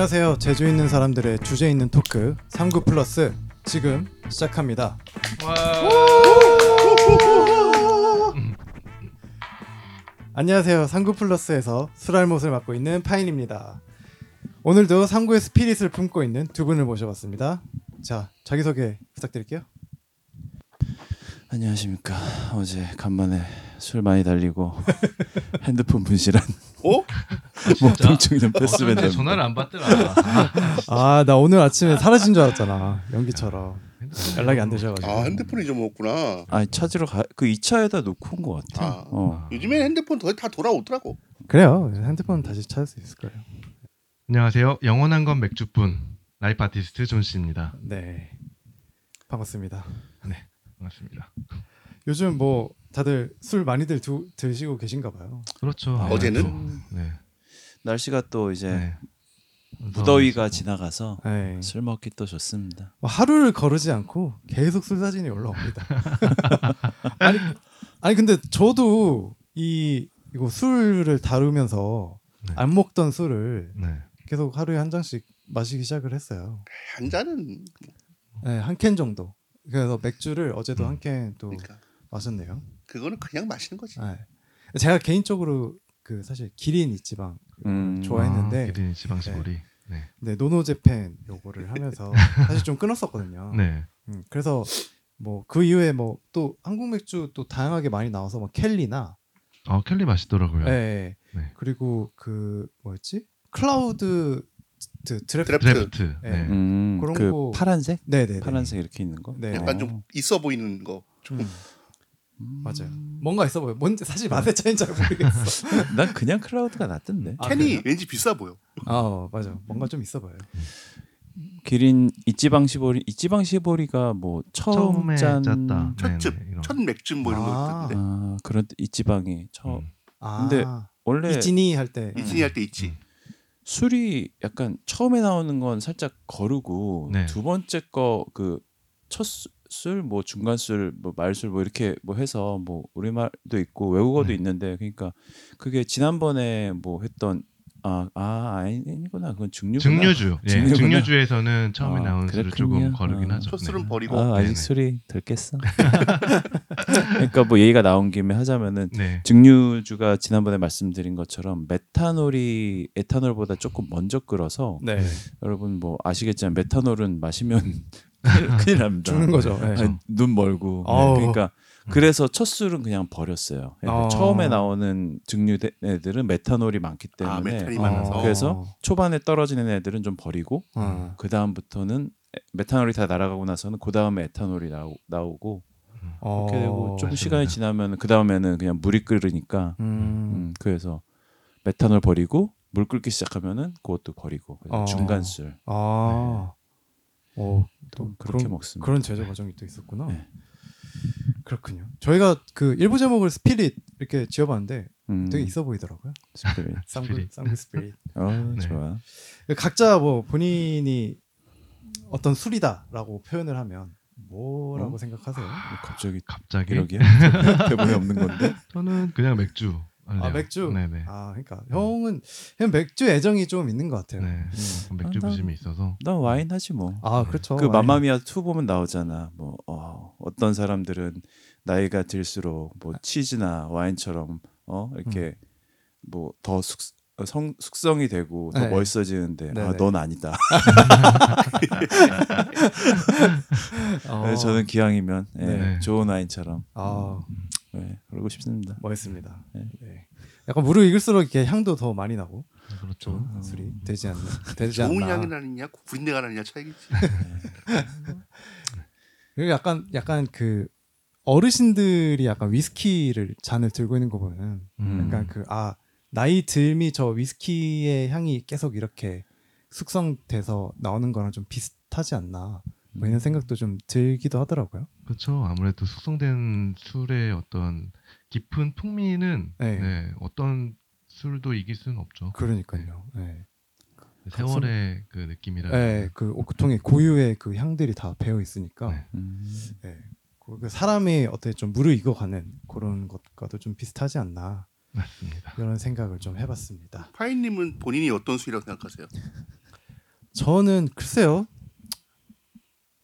안녕하세요. 제주 있는 사람들의 주제 있는 토크 39 플러스 지금 시작합니다. 안녕하세요. 39 플러스에서 술알못을 맡고 있는 파인입니다. 오늘도 39의 스피릿을 품고 있는 두 분을 모셔봤습니다. 자, 자기소개 부탁드릴게요. 안녕하십니까. 어제 간만에 술 많이 달리고 핸드폰 분실한 어? 목통증 좀 근데 뺐으면 전화를 안 받더라. 아, 아, 나 오늘 아침에 사라진 줄 알았잖아. 연기처럼. 연락이 안 되셔가지고. 아 핸드폰 잊어먹었구나. 아니 찾으러 가. 그 2차에다 놓고 온 것 같아. 아. 어. 요즘엔 핸드폰 거의 다 돌아오더라고. 그래요. 핸드폰 다시 찾을 수 있을 거예요. 안녕하세요. 영원한 건 맥주뿐 life artist 존 씨입니다. 네. 반갑습니다. 반갑습니다. 요즘 뭐 다들 술 많이들 두, 드시고 계신가 봐요. 그렇죠. 아, 어제는? 또, 네. 날씨가 또 이제 네. 무더위가 지나가서 네. 술 먹기 또 좋습니다. 뭐 하루를 거르지 않고 계속 술 사진이 올라옵니다. 아니, 아니 근데 저도 이 이거 술을 다루면서 네. 안 먹던 술을 네. 계속 하루에 한 잔씩 마시기 시작을 했어요. 한 잔은 네, 한 캔 정도. 그래서 맥주를 어제도 음. 한캔또 그러니까 마셨네요. 그거는 그냥 마시는 거지. 네. 제가 개인적으로 그 사실 기린 이치방 음. 좋아했는데 아, 기린 지방시보리. 네. 네, 노노제팬 요거를 하면서 사실 좀 끊었었거든요. 네. 음, 그래서 뭐 그 이후에 뭐 또 한국 맥주 또 다양하게 많이 나와서 뭐 켈리나 어 켈리 맛있더라고요. 예, 예. 네. 그리고 그 뭐였지? 클라우드 드, draf draft. draft. 네. 네. 음, 그런 그 거- 파란색? 네네 파란색 이렇게 있는 거? 네. 약간 어. 좀 있어 보이는 거. 음, 음. 맞아요. 뭔가 있어 보여. 뭔지 사실 맛의 차이는 잘 모르겠어. 난 그냥 클라우드가 낫던데. 아, 캔이 그래요? 왠지 비싸 보여. 아 어, 맞아. 뭔가 좀 있어 보여요. 기린 이지방 시보리 이지방 시보리가 뭐 처음 짠 짰다. 첫즙, 네네, 이런. 첫 맥주 뭐 이런 아. 거 있던데. 아, 그런 이지방이 처음 음. 아, 근데 원래 이진이 할 때. 이진이 할 때 있지. 술이 약간 처음에 나오는 건 살짝 거르고 네. 두 번째 거 그첫 술 뭐 중간 술 뭐 말술 뭐 이렇게 뭐 해서 뭐 우리말도 있고 외국어도 네. 있는데 그러니까 그게 지난번에 뭐 했던 아, 아 아니구나 그건 증류구나. 증류주. 예. 증류주에서는 처음에 아, 나오는 술을 그렇군요. 조금 거르긴 아. 하죠. 첫 술은 네. 버리고 아 아직 네네. 술이 덜 깼어. 그러니까 뭐 얘기가 나온 김에 하자면은 네. 증류주가 지난번에 말씀드린 것처럼 메탄올이 에탄올보다 조금 먼저 끓어서 네. 여러분 뭐 아시겠지만 메탄올은 마시면 큰일, 큰일 납니다. 죽는 거죠. 네. 아니, 눈 멀고. 네. 그러니까 그래서 첫 술은 그냥 버렸어요. 아. 처음에 나오는 증류 애들은 메탄올이 많기 때문에 아 메탄이 어. 많아서. 그래서 초반에 떨어지는 애들은 좀 버리고 어. 그 다음부터는 메탄올이 다 날아가고 나서는 그 다음에 에탄올이 나오, 어. 그렇게 되고 좀. 시간이 지나면 그 다음에는 그냥 물이 끓으니까 음. 음, 그래서 메탄올 버리고 물 끓기 시작하면은 그것도 버리고 어. 중간 술 아. 어, 또좀 그렇게 그런, 먹습니다. 그런 제조 과정이 또 있었구나. 네. 그렇군요. 저희가 그 일부 제목을 spirit 이렇게 지어봤는데 음, 되게 있어 보이더라고요. spirit. 쌍구. 쌍구 spirit. 어, 네. 좋아. 각자 뭐 본인이 어떤 술이다라고 표현을 하면 뭐라고 어? 생각하세요? 갑자기 갑자기 이러기야 대본에 없는 건데. 저는 그냥 맥주. 아 맥주. 네네. 아 그러니까 형은 그냥 맥주 애정이 좀 있는 것 같아요. 네. 음. 맥주 아, 난- 부심이 있어서. 나 와인 하지 뭐. 아 그렇죠. 그 와인. 마마미아 2 보면 나오잖아. 뭐 어, 어떤 사람들은 나이가 들수록 뭐 치즈나 와인처럼 어 이렇게 뭐더성 숙성이 되고 더 네. 멋있어지는데 네네. 아, 넌 아니다. 어, 저는 기왕이면 예, 네. 좋은 와인처럼 아 예, 그러고 싶습니다. 멋있습니다. 네. 네. 약간 물을 익을수록 이렇게 향도 더 많이 나고 그렇죠. 좋은 술이 되지 않나 되지 좋은 않나. 향이 나느냐 구린내가 나느냐 차이겠지. 그리고 약간 약간 그 어르신들이 약간 위스키를 잔을 들고 있는 거 보면 음. 약간 그 아 나이 들미 저 위스키의 향이 계속 이렇게 숙성돼서 나오는 거랑 좀 비슷하지 않나 뭐 이런 생각도 좀 들기도 하더라고요. 그렇죠. 아무래도 숙성된 술의 어떤 깊은 풍미는 네. 네, 어떤 술도 이길 수는 없죠. 그러니까요. 네. 세월의 그 느낌이라. 네, 그 오크통에 고유의 그 향들이 다 배어 있으니까 네. 음, 네. 그 사람이 어떻게 좀 무르익어가는 그런 것과도 좀 비슷하지 않나 맞습니다. 이런 생각을 좀 해봤습니다. 파인님은 본인이 어떤 술이라고 생각하세요? 저는 글쎄요.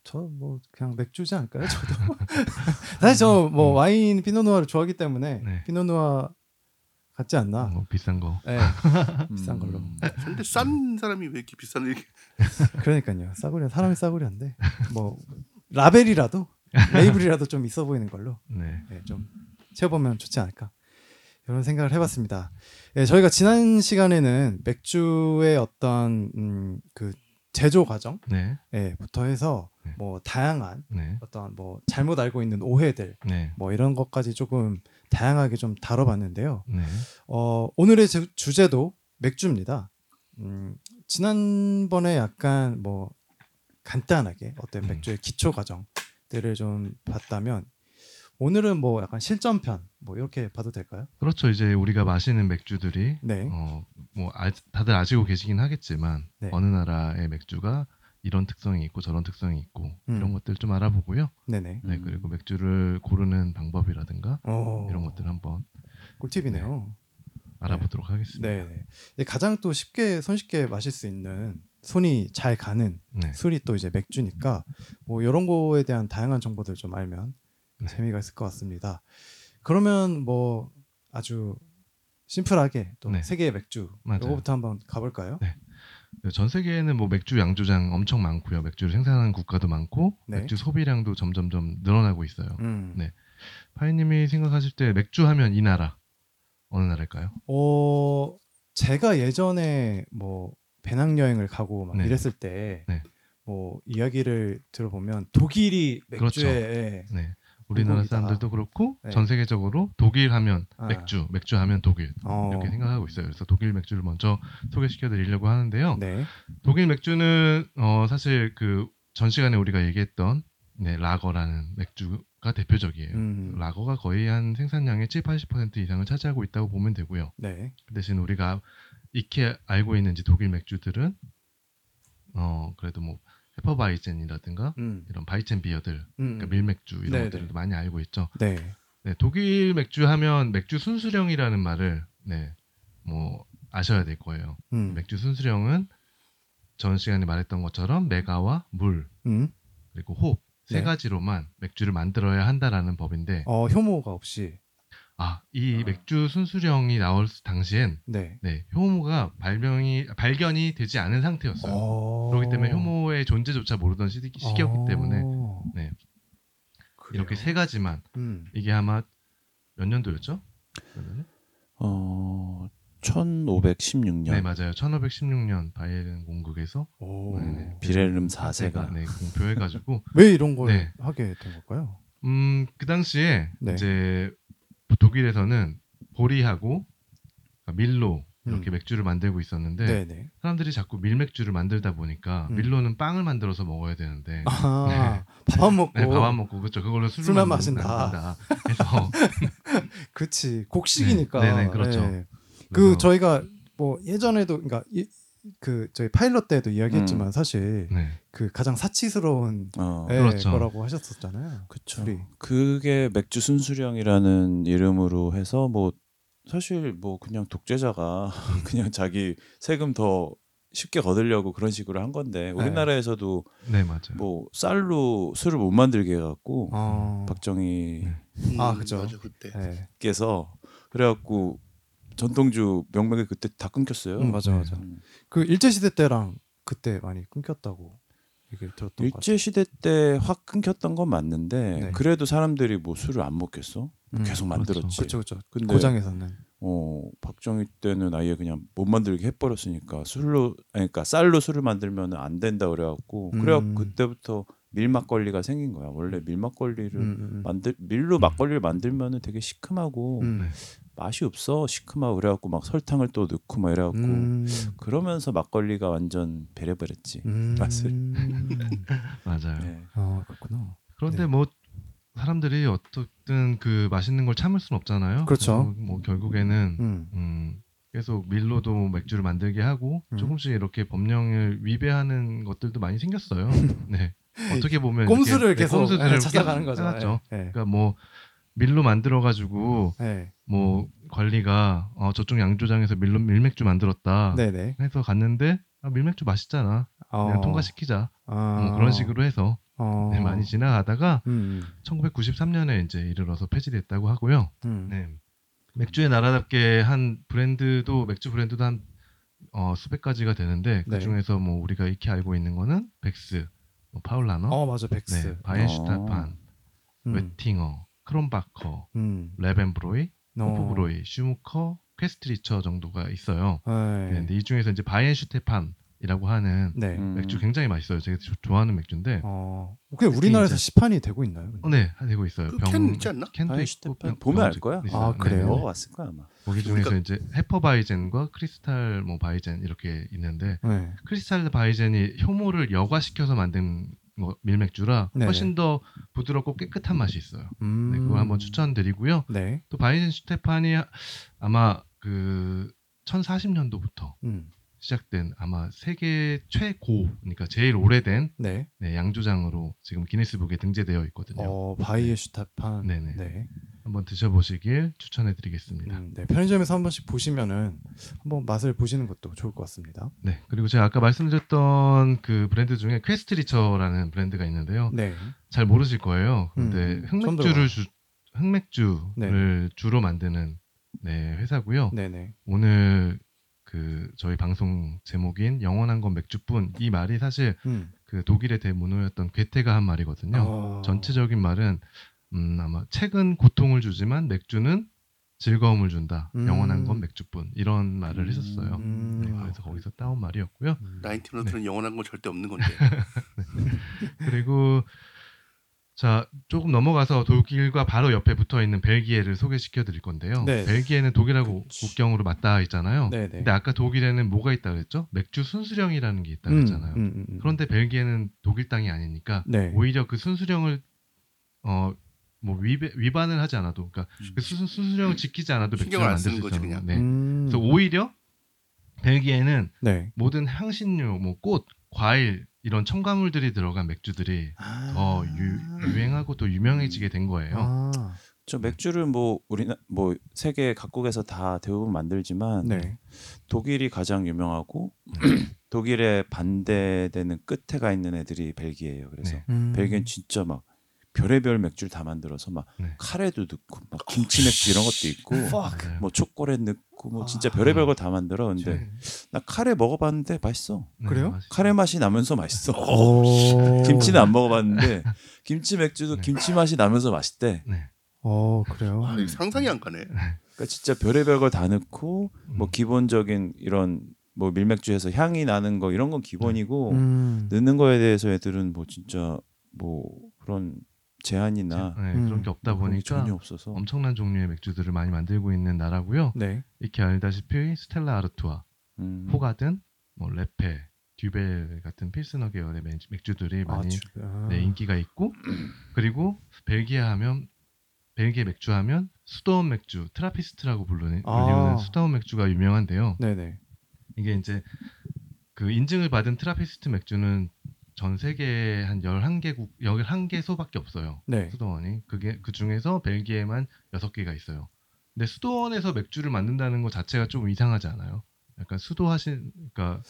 저 뭐 그냥 맥주지 않을까요? 저도 사실 저 뭐 와인 피노누아를 좋아하기 때문에 네. 피노누아 같지 않나? 뭐 비싼 거. 네, 비싼 걸로. 음. 근데 싼 사람이 왜 이렇게 비싼 이렇게 그러니까요. 싸구려 사람이 싸구려인데 뭐 라벨이라도 레이블이라도 좀 있어 보이는 걸로 네. 네, 좀 채워보면 좋지 않을까 이런 생각을 해봤습니다. 예, 저희가 지난 시간에는 맥주의 어떤 음, 그 제조 과정부터 네. 해서 네. 뭐 다양한 네. 어떤 뭐 잘못 알고 있는 오해들 네. 뭐 이런 것까지 조금 다양하게 좀 다뤄봤는데요. 네. 어, 오늘의 주- 주제도 맥주입니다. 음, 지난번에 약간 뭐 간단하게 어떤 음. 맥주의 기초 과정들을 좀 봤다면 오늘은 뭐 약간 실전편 뭐 이렇게 봐도 될까요? 그렇죠. 이제 우리가 마시는 맥주들이 네. 어뭐 다들 아시고 계시긴 하겠지만 네. 어느 나라의 맥주가 이런 특성이 있고 저런 특성이 있고 음. 이런 것들 좀 알아보고요. 네네. 네 그리고 맥주를 고르는 방법이라든가 어, 이런 것들 한번 꿀팁이네요. 알아보도록 하겠습니다. 네. 네. 가장 또 쉽게 손쉽게 마실 수 있는 손이 잘 가는 네. 술이 또 이제 맥주니까 뭐 이런 거에 대한 다양한 정보들 좀 알면 네. 재미가 있을 것 같습니다. 그러면 뭐 아주 심플하게 또 네. 세계의 맥주 맞아요. 이거부터 한번 가볼까요? 네. 전 세계에는 뭐 맥주 양조장 엄청 많고요. 맥주를 생산하는 국가도 많고 네. 맥주 소비량도 점점점 늘어나고 있어요. 음. 네. 파이님이 생각하실 때 맥주 하면 이 나라 어느 나라일까요? 어 제가 예전에 뭐 배낭여행을 가고 막 네. 이랬을 때 네. 뭐 이야기를 들어보면 독일이 그렇죠. 맥주에 네. 우리나라. 사람들도 그렇고 네. 전 세계적으로 독일 하면 아. 맥주, 맥주 하면 독일 어, 이렇게 생각하고 있어요. 그래서 독일 맥주를 먼저 소개시켜 드리려고 하는데요. 네. 독일 맥주는 어 사실 그 전 시간에 우리가 얘기했던 네, 라거라는 맥주가 대표적이에요. 음. 라거가 거의 한 생산량의 7, 80% 이상을 차지하고 있다고 보면 되고요. 네. 그 대신 우리가 익히 알고 있는지 독일 맥주들은 어 그래도 뭐 페퍼바이젠이라든가 음. 이런 바이첸 비어들, 음. 그러니까 밀맥주 이런 네네. 것들도 많이 알고 있죠. 네. 네, 독일 맥주 하면 맥주 순수령이라는 말을 네, 뭐 아셔야 될 거예요. 음. 맥주 순수령은 전 시간에 말했던 것처럼 메가와 물 음. 그리고 호흡 세 네. 가지로만 맥주를 만들어야 한다라는 법인데 어 효모가 없이 아, 이 아. 맥주 순수령이 나올 당시엔 네. 네, 효모가 발명이 발견이 되지 않은 상태였어요. 어... 그렇기 때문에 효모의 존재조차 모르던 시, 시기였기 어. 때문에 네, 그래요? 이렇게 세 가지만 음. 이게 아마 몇 년도였죠? 어 1516년 네 맞아요. 1516년 바이에른 공국에서 오. 네네. 비렐름 사세가 4세가 네, 공표해가지고 왜 이런 걸 네. 하게 된 걸까요? 음, 그 당시에 네. 이제 독일에서는 보리하고 그러니까 밀로 이렇게 음. 맥주를 만들고 있었는데 네, 네. 사람들이 자꾸 밀맥주를 만들다 보니까 음. 밀로는 빵을 만들어서 먹어야 되는데 아, 밥안 먹고. 네, 밥안 먹고 그렇죠. 그걸로 술만 만- 마신다. 그래서 그치. 곡식이니까. 네, 네, 그렇죠. 그 저희가 뭐 예전에도 그러니까 이, 그 저희 파일럿 때도 이야기했지만 사실 네. 그 가장 사치스러운 어 예, 그렇죠. 거라고 하셨었잖아요. 그쵸 술이. 그게 맥주 순수령이라는 이름으로 해서 뭐 사실 뭐 그냥 독재자가 그냥 자기 세금 더 쉽게 거두려고 그런 식으로 한 건데 우리나라에서도 네 맞아요. 뭐 쌀로 술을 못 만들게 해갖고 어. 박정희 네. 음, 아, 그죠. 맞아 그때. 네. 께서 그래갖고 전통주 명맥이 그때 다 끊겼어요. 음, 맞아 네. 맞아. 음. 그 일제 시대 때랑 그때 많이 끊겼다고 얘기를 들었던 것. 일제 시대 때 확 끊겼던 건 맞는데 네. 그래도 사람들이 뭐 술을 안 먹겠어? 음, 계속 만들었지. 그렇죠 그렇죠. 근데 고장에서는 어 박정희 때는 아예 그냥 못 만들게 해버렸으니까 술로 아니, 그러니까 쌀로 술을 만들면 안 된다 그래갖고 음. 그래갖고 그때부터 밀 막걸리가 생긴 거야. 원래 밀 막걸리를 음, 음, 음. 만들 밀로 막걸리를 만들면은 되게 시큼하고 음. 네. 맛이 없어 시큼하고 그래갖고 막 설탕을 또 넣고 막 이래갖고 음. 그러면서 막걸리가 완전 베려버렸지. 음. 맛을. 맞아요. 네. 아 그렇구나. 그런데 네. 뭐 사람들이 어떻든 그 맛있는 걸 참을 수는 없잖아요. 그렇죠. 그래서 뭐 결국에는 음. 음, 계속 밀로도 맥주를 만들게 하고 음. 조금씩 이렇게 법령을 위배하는 것들도 많이 생겼어요. 네. 어떻게 보면 꼼수를 이렇게, 네, 계속 꼼수들을 예, 찾아가는 거죠. 예, 예. 그러니까 뭐 밀로 만들어 가지고 네. 뭐 관리가 어, 저쪽 양조장에서 밀로 밀맥주 만들었다 네네. 해서 갔는데 아, 밀맥주 맛있잖아. 그냥 어. 통과시키자 아. 뭐 그런 식으로 해서 어. 네, 많이 지나가다가 음. 1993년에 이제 이르러서 폐지됐다고 하고요. 음. 네. 맥주의 나라답게 한 브랜드도 맥주 브랜드도 한 어, 수백 가지가 되는데 그 네. 중에서 뭐 우리가 익히 알고 있는 거는 백스, 뭐 파울라너, 어 맞아 벡스. 네, 바이엔슈테판, 음. 외팅어, 크롬바커, 음. 뢰벤브로이, 어. 호프브로이, 슈무커, 쾨스트리처 정도가 있어요. 네. 네, 근데 이 중에서 이제 바이엔슈테판이라고 하는 네. 음. 맥주 굉장히 맛있어요. 제가 조- 좋아하는 맥주인데, 어. 그게 특히 우리나라에서 시판이 되고 있나요? 근데? 어, 네, 되고 있어요. 그 캔 있지 않나? 캔도 바이엔슈테판 병- 보면 알 병도 거야. 있어요. 아, 그래요? 먹어봤을 거야 아마. 거기 중에서 그러니까- 이제 Hefeweizen과 Kristall 뭐 Weizen 이렇게 있는데 네. Kristallweizen이 효모를 여과시켜서 만든 뭐 밀맥주라 네네. 훨씬 더 부드럽고 깨끗한 맛이 있어요. 음. 네, 그걸 한번 추천드리고요. 네. 또 바이엔슈테판이 아마 그 1040년도부터 음. 시작된 아마 세계 최고 그러니까 제일 오래된 네. 네, 양조장으로 지금 기네스북에 등재되어 있거든요. 어 바이엔슈테판. 네네. 네. 한번 드셔보시길 추천해드리겠습니다. 음, 네. 편의점에서 한 번씩 보시면은 한번 맛을 보시는 것도 좋을 것 같습니다. 네 그리고 제가 아까 말씀드렸던 그 브랜드 중에 쾨스트리처라는 브랜드가 있는데요. 네. 잘 모르실 거예요. 근데 음. 흑맥주를 주, 흑맥주를 주로 만드는 네, 회사고요. 네네. 오늘 그 저희 방송 제목인 영원한 건 맥주뿐 이 말이 사실 음. 그 독일의 대문호였던 괴테가 한 말이거든요. 어. 전체적인 말은 음, 아마 책은 고통을 주지만 맥주는 즐거움을 준다. 음. 영원한 건 맥주뿐 이런 말을 했었어요. 음. 네, 그래서 거기서 따온 말이었고요. 음. 나인틴 로트는 영원한 건 절대 없는 건데. 그리고 자 조금 넘어가서 독일과 바로 옆에 붙어 있는 벨기에를 소개시켜 드릴 건데요. 네. 벨기에는 독일하고 그치. 국경으로 맞닿아 있잖아요. 네네. 근데 아까 독일에는 뭐가 있다 그랬죠? 맥주 순수령이라는 게 있다 음, 그랬잖아요. 음, 음, 음. 그런데 벨기에는 독일 땅이 아니니까 네. 오히려 그 순수령을 어 뭐 위반을 하지 않아도 그러니까 그 순, 순수령을 지키지 않아도 맥주를 신경을 안 만들 쓰는 수 거지, 있잖아요. 그냥. 네. 음. 그래서 오히려 벨기에는 네. 모든 향신료, 뭐 꽃, 과일 이런 첨가물들이 들어간 맥주들이 아. 더 유, 유행하고 또 유명해지게 된 거예요. 아. 저 맥주를 뭐 우리나 뭐 세계 각국에서 다 대부분 만들지만 네. 독일이 가장 유명하고 독일에 반대되는 끝에 가 있는 애들이 벨기에예요. 그래서 네. 음. 벨기에는 진짜 막 별의별 맥주를 다 만들어서 막 네. 카레도 넣고 막 김치 맥주 이런 것도 있고 맞아요. 뭐 초콜릿 넣고 뭐 진짜 아. 별의별 걸 다 만들어. 근데 네. 나 카레 먹어봤는데 맛있어. 네, 그래요? 카레 맛이 나면서 맛있어. 오. 김치는 안 먹어봤는데 김치 맥주도 네. 김치 맛이 나면서 맛있대. 네. 어 그래요. 아, 이거 상상이 안 가네. 그러니까 진짜 별의별 걸 다 넣고 뭐 음. 기본적인 이런 뭐 밀맥주에서 향이 나는 거 이런 건 기본이고 음. 넣는 거에 대해서 애들은 뭐 진짜 뭐 그런 제한이나 네, 음. 그런 게 없다 그런 게 보니까 전혀 없어서 엄청난 종류의 맥주들을 많이 만들고 있는 나라고요. 네. 이렇게 알다시피 스텔라 아르투아, 음. 호가든, 뭐 레페, 듀벨 같은 필스너 계열의 맥- 맥주들이 많이 주- 아. 네, 인기가 있고 그리고 벨기에 하면 벨기에 맥주 하면 수도원 맥주 트라피스트라고 부르는 아. 불리는 수도원 맥주가 유명한데요. 네네. 이게 이제 그 인증을 받은 트라피스트 맥주는 전 세계에 한 11개국 11개소밖에 없어요. 네. 수도원이 그게 그 중에서 벨기에만 6개가 있어요. 근데 수도원에서 맥주를 만든다는 것 자체가 좀 이상하지 않아요? 약간 수도하신 그러니까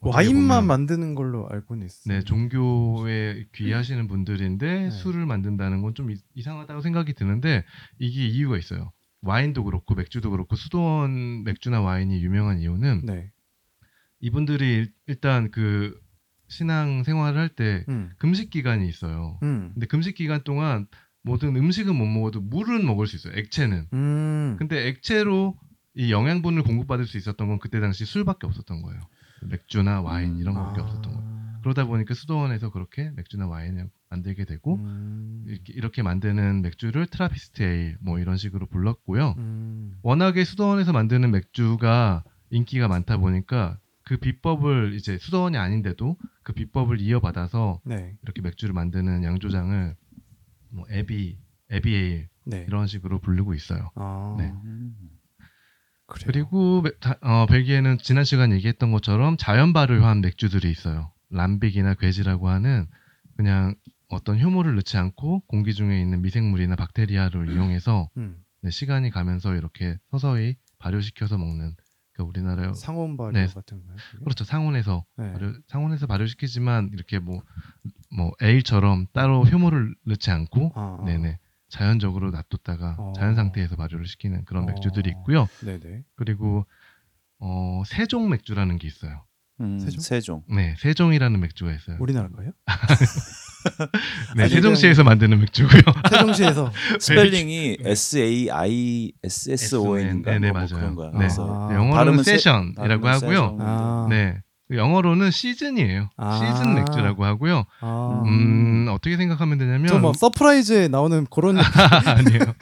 와인만 보면 만드는 걸로 알고는 있어요. 네, 종교에 귀하시는 분들인데 네. 술을 만든다는 건 좀 이상하다고 생각이 드는데 이게 이유가 있어요. 와인도 그렇고 맥주도 그렇고 수도원 맥주나 와인이 유명한 이유는 네. 이분들이 일- 일단 그 신앙 생활을 할 때 음. 금식 기간이 있어요. 음. 근데 금식 기간 동안 모든 음식은 못 먹어도 물은 먹을 수 있어요. 액체는. 음. 근데 액체로 이 영양분을 공급받을 수 있었던 건 그때 당시 술밖에 없었던 거예요. 맥주나 와인 이런 거밖에 없었던 거예요. 아. 그러다 보니까 수도원에서 그렇게 맥주나 와인을 만들게 되고 음. 이렇게, 이렇게 만드는 맥주를 트라피스트 에일 뭐 이런 식으로 불렀고요. 음. 워낙에 수도원에서 만드는 맥주가 인기가 많다 보니까 그 비법을 이제 수도원이 아닌데도 그 비법을 이어받아서 네. 이렇게 맥주를 만드는 양조장을 뭐 에비 에비에일 네. 이런 식으로 부르고 있어요. 아. 네. 음. 그래요. 그리고 다- 어, 벨기에는 지난 시간 얘기했던 것처럼 자연 발효한 맥주들이 있어요. 람빅이나 괴지라고 하는 그냥 어떤 효모를 넣지 않고 공기 중에 있는 미생물이나 박테리아를 이용해서 음. 네, 시간이 가면서 이렇게 서서히 발효시켜서 먹는 그러니까 우리나라 상온 발효 네. 같은 거요? 그렇죠 상온에서 네. 발효, 상온에서 발효시키지만 이렇게 뭐뭐 에일처럼 따로 효모를 넣지 않고 아, 아. 네네 자연적으로 놔뒀다가 어. 자연 상태에서 발효를 시키는 그런 어. 맥주들이 있고요. 네네. 그리고 어 saison 맥주라는 게 있어요. 음, saison? saison. 네, saison이라는 맥주가 있어요. 우리나라 거예요? 네, 세종시에서 만드는 맥주고요. 세종시에서 스펠링이 S A I S S O N인가 네, 네, 뭐, 뭐 맞아요. 그런 거야. 네. 아. 영어로는 발음은 세- 세션이라고 하고요. 네, 영어로는 시즌이에요. 아. 시즌 맥주라고 하고요. 아. 음, 어떻게 생각하면 되냐면 저 뭐 서프라이즈에 나오는 그런 아니에요.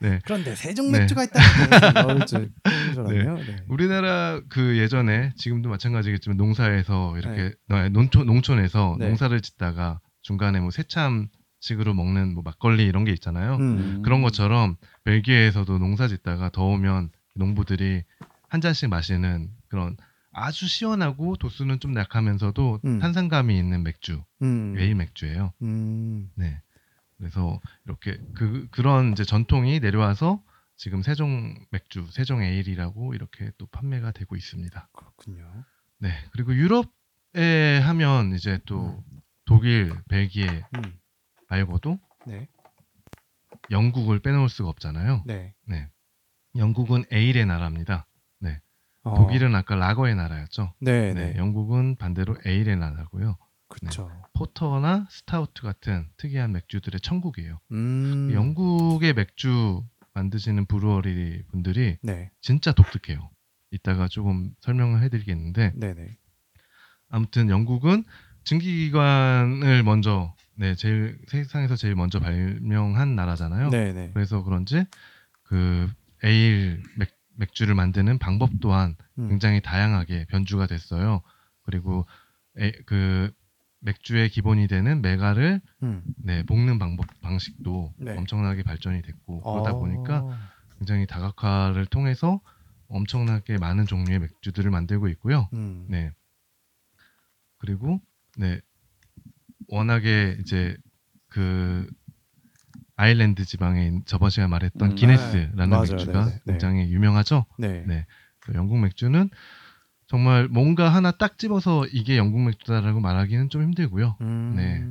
네. 그런데 saison 네. 맥주가 있다. 나올 줄, 줄 알았네요. 네. 우리나라 그 예전에 지금도 마찬가지겠지만 농사에서 이렇게 네. 아, 농촌 농촌에서 네. 농사를 짓다가 중간에 뭐 새참 식으로 먹는 뭐 막걸리 이런 게 있잖아요. 음. 그런 것처럼 벨기에에서도 농사 짓다가 더우면 농부들이 한 잔씩 마시는 그런 아주 시원하고 도수는 좀 약하면서도 음. 탄산감이 있는 맥주, 음. 웨이 맥주예요. 음. 네. 그래서 이렇게 그 그런 이제 전통이 내려와서 지금 saison 맥주, saison 에일이라고 이렇게 또 판매가 되고 있습니다. 그렇군요. 네. 그리고 유럽에 하면 이제 또 독일, 벨기에 음. 말고도 네. 영국을 빼놓을 수가 없잖아요. 네. 네. 영국은 에일의 나라입니다. 어. 독일은 아까 라거의 나라였죠. 네, 네. 네. 영국은 반대로 에일의 나라고요. 그렇죠. 포터나 스타우트 같은 특이한 맥주들의 천국이에요. 음. 영국의 맥주 만드시는 brewery 분들이 네. 진짜 독특해요. 이따가 조금 설명을 해드리겠는데 네, 네. 아무튼 영국은 증기기관을 먼저 네 제일 세상에서 제일 먼저 발명한 나라잖아요. 네, 네. 그래서 그런지 그 에일 맥, 맥주를 만드는 방법 또한 음. 굉장히 다양하게 변주가 됐어요. 그리고 에, 그 맥주의 기본이 되는 메가를 음. 네, 볶는 방법 방식도 네. 엄청나게 발전이 됐고 그러다 어. 보니까 굉장히 다각화를 통해서 엄청나게 많은 종류의 맥주들을 만들고 있고요. 음. 네. 그리고 네. 워낙에 이제 그 아일랜드 지방에 저번 시간에 말했던 음. 기네스라는 네, 맞아요. 맥주가 네, 네, 네. 굉장히 유명하죠. 네. 네. 그 영국 맥주는 정말 뭔가 하나 딱 집어서 이게 영국 맥주다라고 말하기는 좀 힘들고요. 음. 네.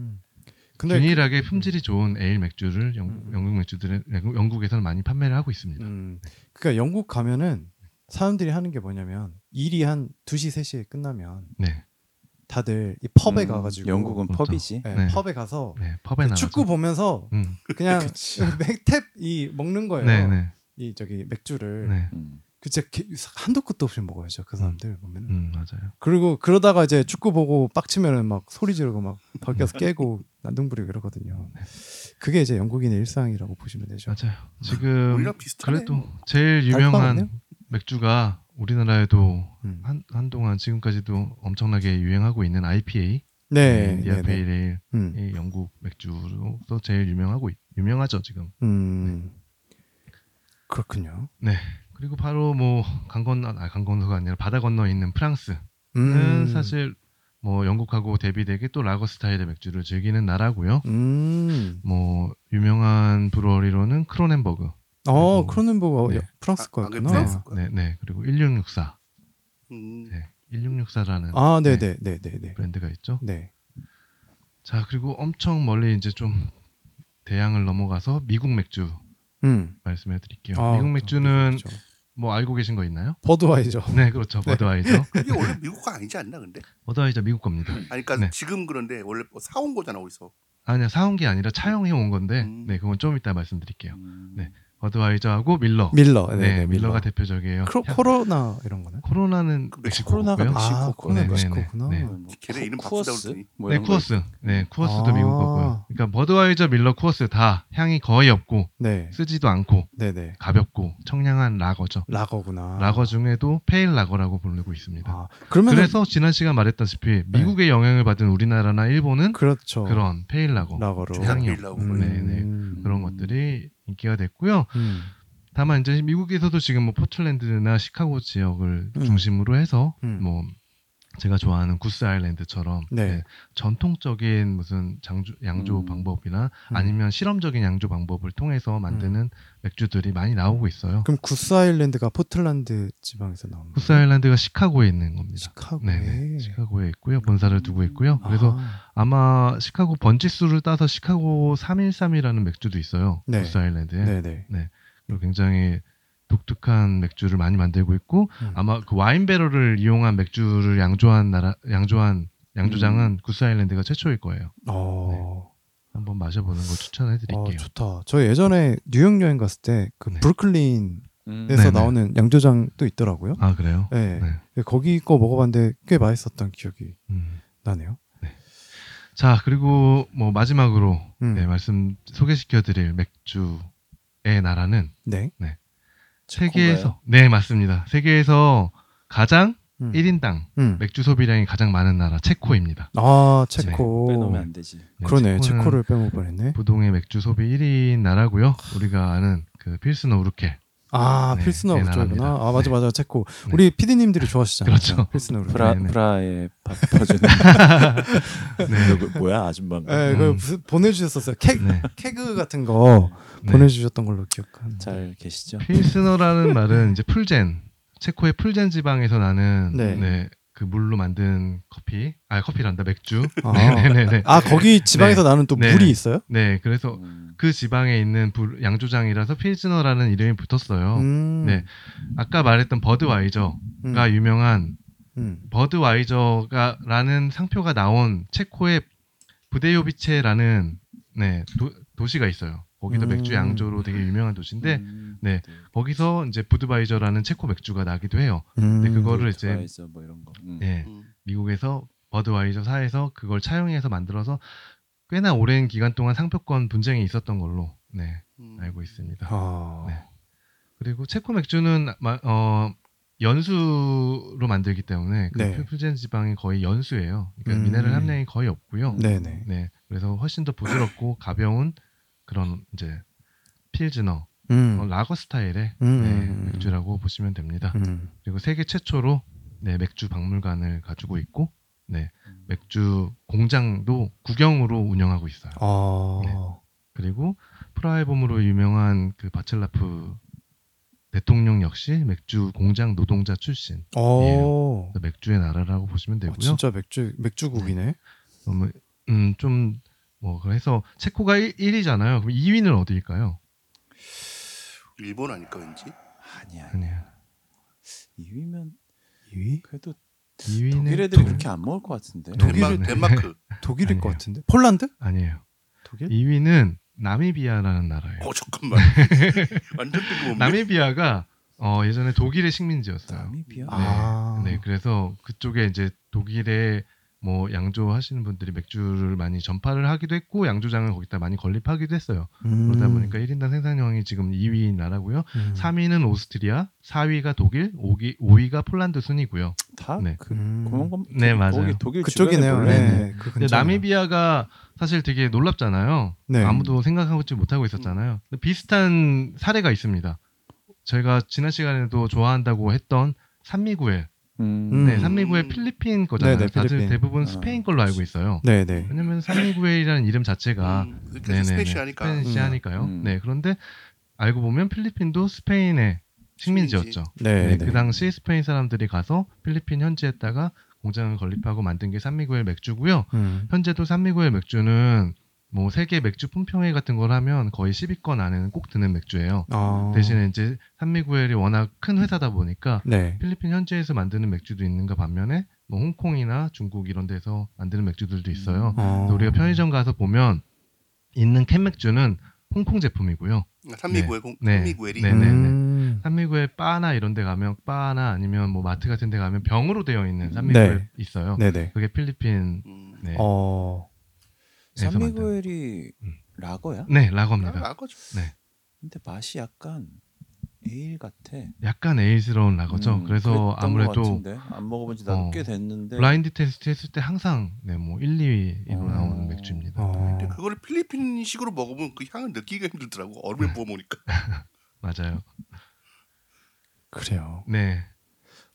근데 균일하게 품질이 좋은 에일 맥주를 영, 음. 영국 맥주들은 영국- 영국에서는 많이 판매를 하고 있습니다. 음. 그러니까 영국 가면은 사람들이 하는 게 뭐냐면 일이 한 2시 3시에 끝나면 네, 다들 이 펍에 음, 가가지고 영국은 그렇죠. 펍이지. 네, 네. 펍에 가서 네, 펍에 나가서 축구 보면서 음, 그냥 맥탭 이 먹는 거예요. 네, 네, 이 저기 맥주를 네, 음. 그 진짜 개- 한도 끝도 없이 먹어야죠 그 사람들 보면은. 음, 맞아요. 그리고 그러다가 이제 축구 보고 빡치면은 막 소리 지르고 막 밖에서 깨고 난동 부리고 이러거든요. 그게 이제 영국인의 일상이라고 보시면 되죠. 맞아요. 지금. 그래도 제일 유명한. 맥주가 우리나라에도 음. 한 한동안 지금까지도 엄청나게 유행하고 있는 IPA, 네, 인디아 네, 네. 페일의 음. 영국 맥주로서 제일 유명하고 있- 유명하죠 지금. 음. 그렇군요. 네. 그리고 바로 뭐 강 건너 아, 강 건너가 아니라 바다 건너 있는 프랑스는 음. 사실 뭐 영국하고 대비되게 또 라거 스타일의 맥주를 즐기는 나라고요. 음. 뭐 유명한 브루어리로는 크로넨버그, 어, 그리고- 크로넨버그 네. 어, 프랑스 아, 아, 거였구나. 프랑스 거야? 네, 네. 그리고 1664, 음. 네, 1664라는 아, 네, 네, 네, 네, 네. 브랜드가 있죠. 네. 자, 그리고 엄청 멀리 이제 좀 대양을 넘어가서 미국 맥주 음. 말씀해 드릴게요. 아, 미국 맥주는 그렇죠. 뭐 알고 계신 거 있나요? 버드와이저. 네, 그렇죠. 버드와이저. 그게 원래 미국 거 아니지 않나 근데? 버드와이저 미국 겁니다. 아니 그러니까 네. 지금 그런데 원래 뭐 사온 거잖아 어디서. 아니야, 사온 게 아니라 차용해 온 건데, 음. 네, 그건 좀 이따 말씀드릴게요. 음. 네. 버드와이저하고 밀러. 밀러. 네, 네, 네, 밀러 가 대표적이에요. 크로, 향- 코로나 이런 거는? 코로나는 그 멕시코 코로나가 거고요. 멕시코 아, 코로나 네, 멕시코구나. 네, 네. 뭐 걔네 쿠- 이름 쿠어스? 뭐 네, 쿠어스. 네, 쿠어스도 아. 미국 거고요. 그러니까 버드와이저, 밀러, 쿠어스 다 향이 거의 없고 네. 쓰지도 않고 네, 네. 가볍고 청량한 라거죠. 라거구나. 라거 중에도 pale lager라고 부르고 있습니다. 아, 그러면 그래서 지난 시간 말했다시피 미국의 영향을 받은 우리나라나 일본은 그렇죠. 그런 pale lager lager로. 향이 pale lager. 네, 네. 음. 그런 것들이 인기가 됐고요. 음. 다만 이제 미국에서도 지금 뭐 포틀랜드나 시카고 지역을 음. 중심으로 해서 음. 뭐 제가 좋아하는 구스 아일랜드처럼 네. 네, 전통적인 무슨 장조, 양조 음. 방법이나 음. 아니면 실험적인 양조 방법을 통해서 만드는 맥주들이 많이 나오고 있어요. 그럼 구스 아일랜드가 포틀란드 지방에서 나온 구스 아일랜드가 시카고에 있는 겁니다. 시카고에. 네네. 시카고에 있고요. 본사를 두고 있고요. 그래서 아, 아마 시카고 번지수를 따서 시카고 313이라는 맥주도 있어요. 네. 구스 아일랜드에. 네네. 그리고 굉장히 독특한 맥주를 많이 만들고 있고 음. 아마 그 와인 배럴을 이용한 맥주를 양조한 나라 양조한 양조장은 음. 구스 아일랜드가 최초일 거예요. 어. 한번 마셔보는 걸 추천해 어, 드릴게요. 좋다. 저 예전에 뉴욕 여행 갔을 때 그 네. 브루클린에서 음. 나오는 양조장도 있더라고요. 아 그래요? 네. 네. 거기 거 먹어봤는데 꽤 맛있었던 기억이 음. 나네요. 자 그리고 뭐 마지막으로 음. 네, 말씀 소개시켜드릴 맥주의 나라는 네. 세계에서 네 맞습니다. 세계에서 가장 음. 1인당 음. 맥주 소비량이 가장 많은 나라 체코입니다. 아 네, 체코. 빼놓으면 안 되지. 네, 그러네. 체코를 빼먹을 뻔했네. 부동의 맥주 소비 1위인 나라고요. 우리가 아는 그 필스너 우르케. 아 네, 필스너 네, 그쪽이구나. 아 맞아 네. 맞아 체코. 네. 우리 피디님들이 좋아하시잖아요. 그렇죠. 필스너 네, 네. 프라에 밥 퍼주는 네. 누구 뭐야 아줌마인가? 네, 그 음. 무슨 보내주셨었어요. 케 네. 케그 같은 거 네. 보내주셨던 걸로 기억하는. 잘 계시죠? 필스너라는 말은 이제 풀젠, 체코의 풀젠 지방에서 나는 네. 네. 그 물로 만든 커피, 아 커피란다 맥주. 아. 네네네. 아 거기 지방에서 나는 또 네. 물이 있어요? 네, 그래서 음. 그 지방에 있는 불- 양조장이라서 필스너라는 이름이 붙었어요. 음. 네. 아까 말했던 버드와이저가 음. 유명한 음. 버드와이저가라는 상표가 나온 체코의 부데요비체라는 네, 도, 도시가 있어요. 거기도 음. 맥주 양조로 되게 유명한 도시인데 음, 네. 거기서 이제 부드바이저라는 체코 맥주가 나기도 해요. 음. 근데 그거를 이제 뭐 이런 거. 음. 미국에서 버드와이저 사에서 그걸 차용해서 만들어서 꽤나 오랜 기간 동안 상표권 분쟁이 있었던 걸로 네, 음. 알고 있습니다. 아. 네. 그리고 체코 맥주는 마- 어, 연수로 만들기 때문에 그 네. 퓨전 지방이 거의 연수예요. 그러니까 음. 미네랄 함량이 거의 없고요. 네네. 네, 그래서 훨씬 더 부드럽고 가벼운 그런 이제 필즈너 음. 어, 라거 스타일의 음. 네, 맥주라고 보시면 됩니다. 음. 그리고 세계 최초로 네, 맥주 박물관을 가지고 있고 네, 음. 맥주 공장도 국영으로 운영하고 있어요. 아. 네. 그리고 프라이봄으로 유명한 그 바첼라프 대통령 역시 맥주 공장 노동자 출신 어. 그래서 맥주의 나라라고 보시면 어, 되고요. 진짜 맥주 맥주국이네. 그러면 음, 좀뭐 그래서 체코가 1, 1위잖아요. 그럼 2위는 어디일까요? 일본 아닐까 왠지. 아니야. 아니에요. 2위면 2위? 그래도 2위는 독일 애들이 그렇게 안 먹을 것 같은데. 독일 덴마크. 네. 덴마크. 독일일 것 아니에요. 같은데. 폴란드? 아니에요. 독일? 2위는 나미비아라는 나라예요. 어 잠깐만. 완전 뜬금없네. 나미비아가 어, 예전에 독일의 식민지였어요. 나미비아. 네. 아. 네, 그래서 그쪽에 이제 독일에 뭐 양조 하시는 분들이 맥주를 많이 전파를 하기도 했고 양조장을 거기다 많이 건립하기도 했어요. 음. 그러다 보니까 1인당 생산량이 지금 2위인 나라고요. 음. 3위는 오스트리아, 4위가 독일, 5위, 5위가 폴란드 순이고요. 다 네. 그, 음. 그런 건 네, 맞아요. 독일 그쪽이네요. 네. 그. 나미비아가 사실 되게 놀랍잖아요. 네. 아무도 생각하지 못하고 있었잖아요. 근데 비슷한 사례가 있습니다. 저희가 지난 시간에도 좋아한다고 했던 산미구엘. 음. 음. 네, 산미구엘 필리핀 거잖아요. 네네, 다들 필리핀. 대부분 아. 스페인 걸로 알고 있어요. 네, 네. 왜냐면 산미구엘이라는 이름 자체가 음, 네네네, Spanish하니까. Spanish하니까요. 음. 네, 그런데 알고 보면 필리핀도 스페인의 식민지였죠. 네, 네, 네. 그 당시 스페인 사람들이 가서 필리핀 현지에다가 공장을 건립하고 만든 게 산미구엘 맥주고요. 음. 현재도 산미구엘 맥주는 뭐 세계 맥주 품평회 같은 걸 하면 거의 10위권 안에는 꼭 드는 맥주예요. 아. 대신에 이제 산미구엘이 워낙 큰 회사다 보니까 네. 필리핀 현지에서 만드는 맥주도 있는가 반면에 뭐 홍콩이나 중국 이런 데서 만드는 맥주들도 있어요. 어. 그래서 우리가 편의점 가서 보면 있는 캔 맥주는 홍콩 제품이고요. 산미구엘 공 네. 산미구엘이 네. 네네네. 음. 산미구엘 바나 이런 데 가면 바나 아니면 뭐 마트 같은 데 가면 병으로 되어 있는 산미구엘 네. 있어요. 네, 네. 그게 필리핀 음. 네. 어. 산미구엘이 음. 라거야? 네, 아, 라거입니다. 라거죠. 근데 맛이 약간 에일 같아. 약간 에일스러운 라거죠. 음, 그래서 아무래도. 안 먹어본 지 나도 어, 꽤 됐는데. blind test 했을 때 항상 네, 뭐 1, 2위로 어. 나오는 맥주입니다. 어. 근데 그거를 필리핀식으로 먹으면 그 향을 느끼기가 힘들더라고. 얼음에 부어 먹으니까. 맞아요. 그래요. 네.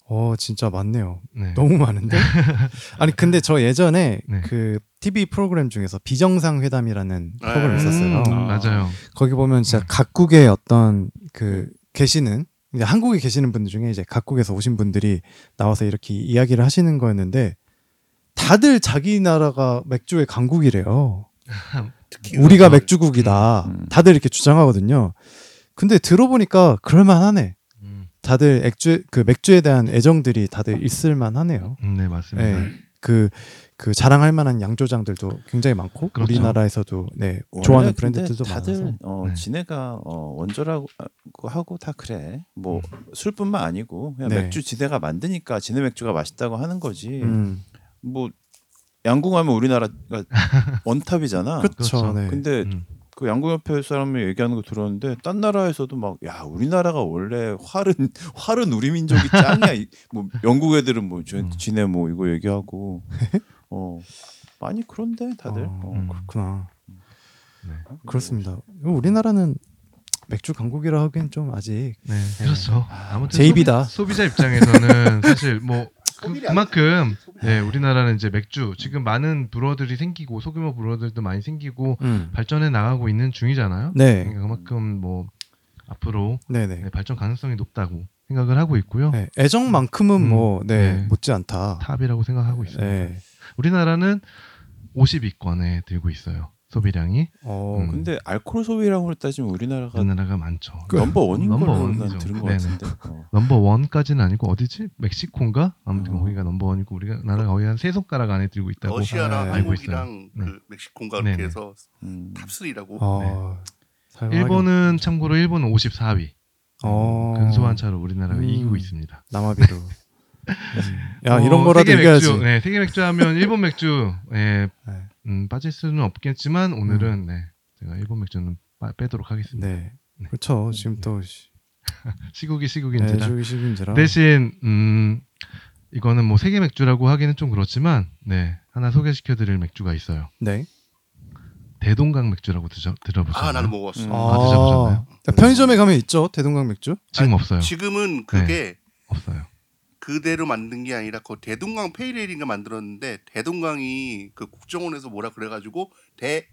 어 진짜 많네요. 네. 너무 많은데? 아니 근데 저 예전에 네. 그 TV 프로그램 중에서 비정상 회담이라는 아, 프로그램 있었어요. 음, 아. 맞아요. 거기 보면 진짜 네. 각국의 어떤 그 계시는 이제 한국에 계시는 분들 중에 이제 각국에서 오신 분들이 나와서 이렇게 이야기를 하시는 거였는데 다들 자기 나라가 맥주의 강국이래요. 특히 우리가 맥주국이다. 음. 다들 이렇게 주장하거든요. 근데 들어보니까 그럴만하네. 음, 다들 맥주 그 맥주에 대한 애정들이 다들 있을만하네요. 음, 네 맞습니다. 네. 그, 그 자랑할 만한 양조장들도 굉장히 많고 그렇죠. 우리나라에서도 네 좋아하는 브랜드들도 다들 많아서 어, 네. 지네가 어, 원조라고 하고 다 그래. 뭐 술뿐만 아니고 그냥 네. 맥주 지네가 만드니까 지네 맥주가 맛있다고 하는 거지. 음, 뭐 양궁하면 우리나라가 원탑이잖아. 그렇죠. 네. 근데 음, 그 양궁협회 사람이 얘기하는 거 들었는데 딴 나라에서도 막 야 우리나라가 원래 활은 활은 우리 민족이 짱이야. 이- 뭐 영국 애들은 뭐 저- 음. 지네 뭐 이거 얘기하고 어 많이 그런데 다들. 어, 어. 음. 그렇구나. 네. 그렇습니다. 우리나라는 맥주 강국이라 하기엔 좀 아직 네, 그렇죠. 아무튼 제입이다. 소비, 자 입장에서는 사실 뭐 그, 그만큼 네, 우리나라는 이제 맥주 지금 많은 brewery들이 생기고 소규모 brewery들도 많이 생기고 음. 발전해 나가고 있는 중이잖아요. 네. 그러니까 그만큼 뭐 앞으로 네네. 네, 발전 가능성이 높다고 생각을 하고 있고요. 네. 애정만큼은 음, 뭐 네, 네. 못지 않다. top이라고 생각하고 있습니다. 네. 우리나라는 50위권에 들고 있어요. 소비량이 어, 음. 근데 알코올 소비량으로 따지면 우리나라가 우리나라가 많죠. 그- number one인 number 걸로 들은 것 네네. 같은데. 어. number one까지는 아니고 어디지? 멕시코인가? 아무튼 어. 거기가 number one이고 우리나라가 거의 한 세 손가락 안에 들고 있다고. 러시아랑 네, 알고 한국이랑 있어요. 그 멕시코인가 네네. 그렇게 해서 음. top 3라고. 어, 살만하긴- 일본은 참고로 일본은 54위. 어. 근소한 차로 우리나라가 음. 이기고 있습니다. 남아비로. 음. 야 어, 이런 거라도 세계 이겨야지. 맥주, 네, 세계 맥주 하면 일본 맥주 예, 네. 음, 빠질 수는 없겠지만 오늘은 네, 제가 일본 맥주는 빠- 빼도록 하겠습니다. 네. 네. 그렇죠. 지금 또 시- 시국이 네, 시국인지라 주기 시기인지라. 대신 음, 이거는 뭐 세계 맥주라고 하기는 좀 그렇지만 네, 하나 소개시켜드릴 맥주가 있어요. 네. 대동강 맥주라고 드셔, 들어보셨나요? 아 나는 먹었어. 음. 아, 드셔보셨나요? 편의점에 가면 있죠. 대동강 맥주. 지금 아, 없어요. 지금은 그게 없어요. 그대로 만든 게 아니라 그 대동강 페이레일인가 만들었는데 대동강이 그 국정원에서 뭐라 그래가지고 대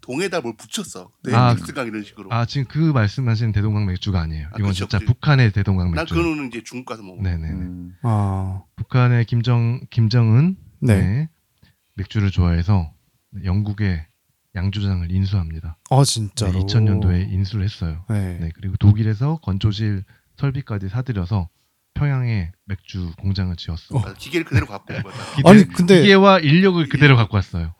동에다 뭘 붙였어. 아, 넥스강 이런 식으로. 아 지금 그 말씀하시는 대동강 맥주가 아니에요. 아, 이건 그쵸, 진짜 그쵸. 북한의 대동강 난 맥주. 그거는 이제 중국 가서 먹어. 네네네. 음. 아. 북한의 김정 김정은 네. 네, 맥주를 좋아해서 영국의 양조장을 인수합니다. 아 네, 진짜로. 2000년도에 인수를 했어요. 네. 네, 그리고 독일에서 건조실 설비까지 사들여서 평양에 맥주 공장을 지었어. 아, 기계를 그대로 갖고 온 거야. 기대, 아니 근데 기계와 인력을 그대로 갖고 왔어요.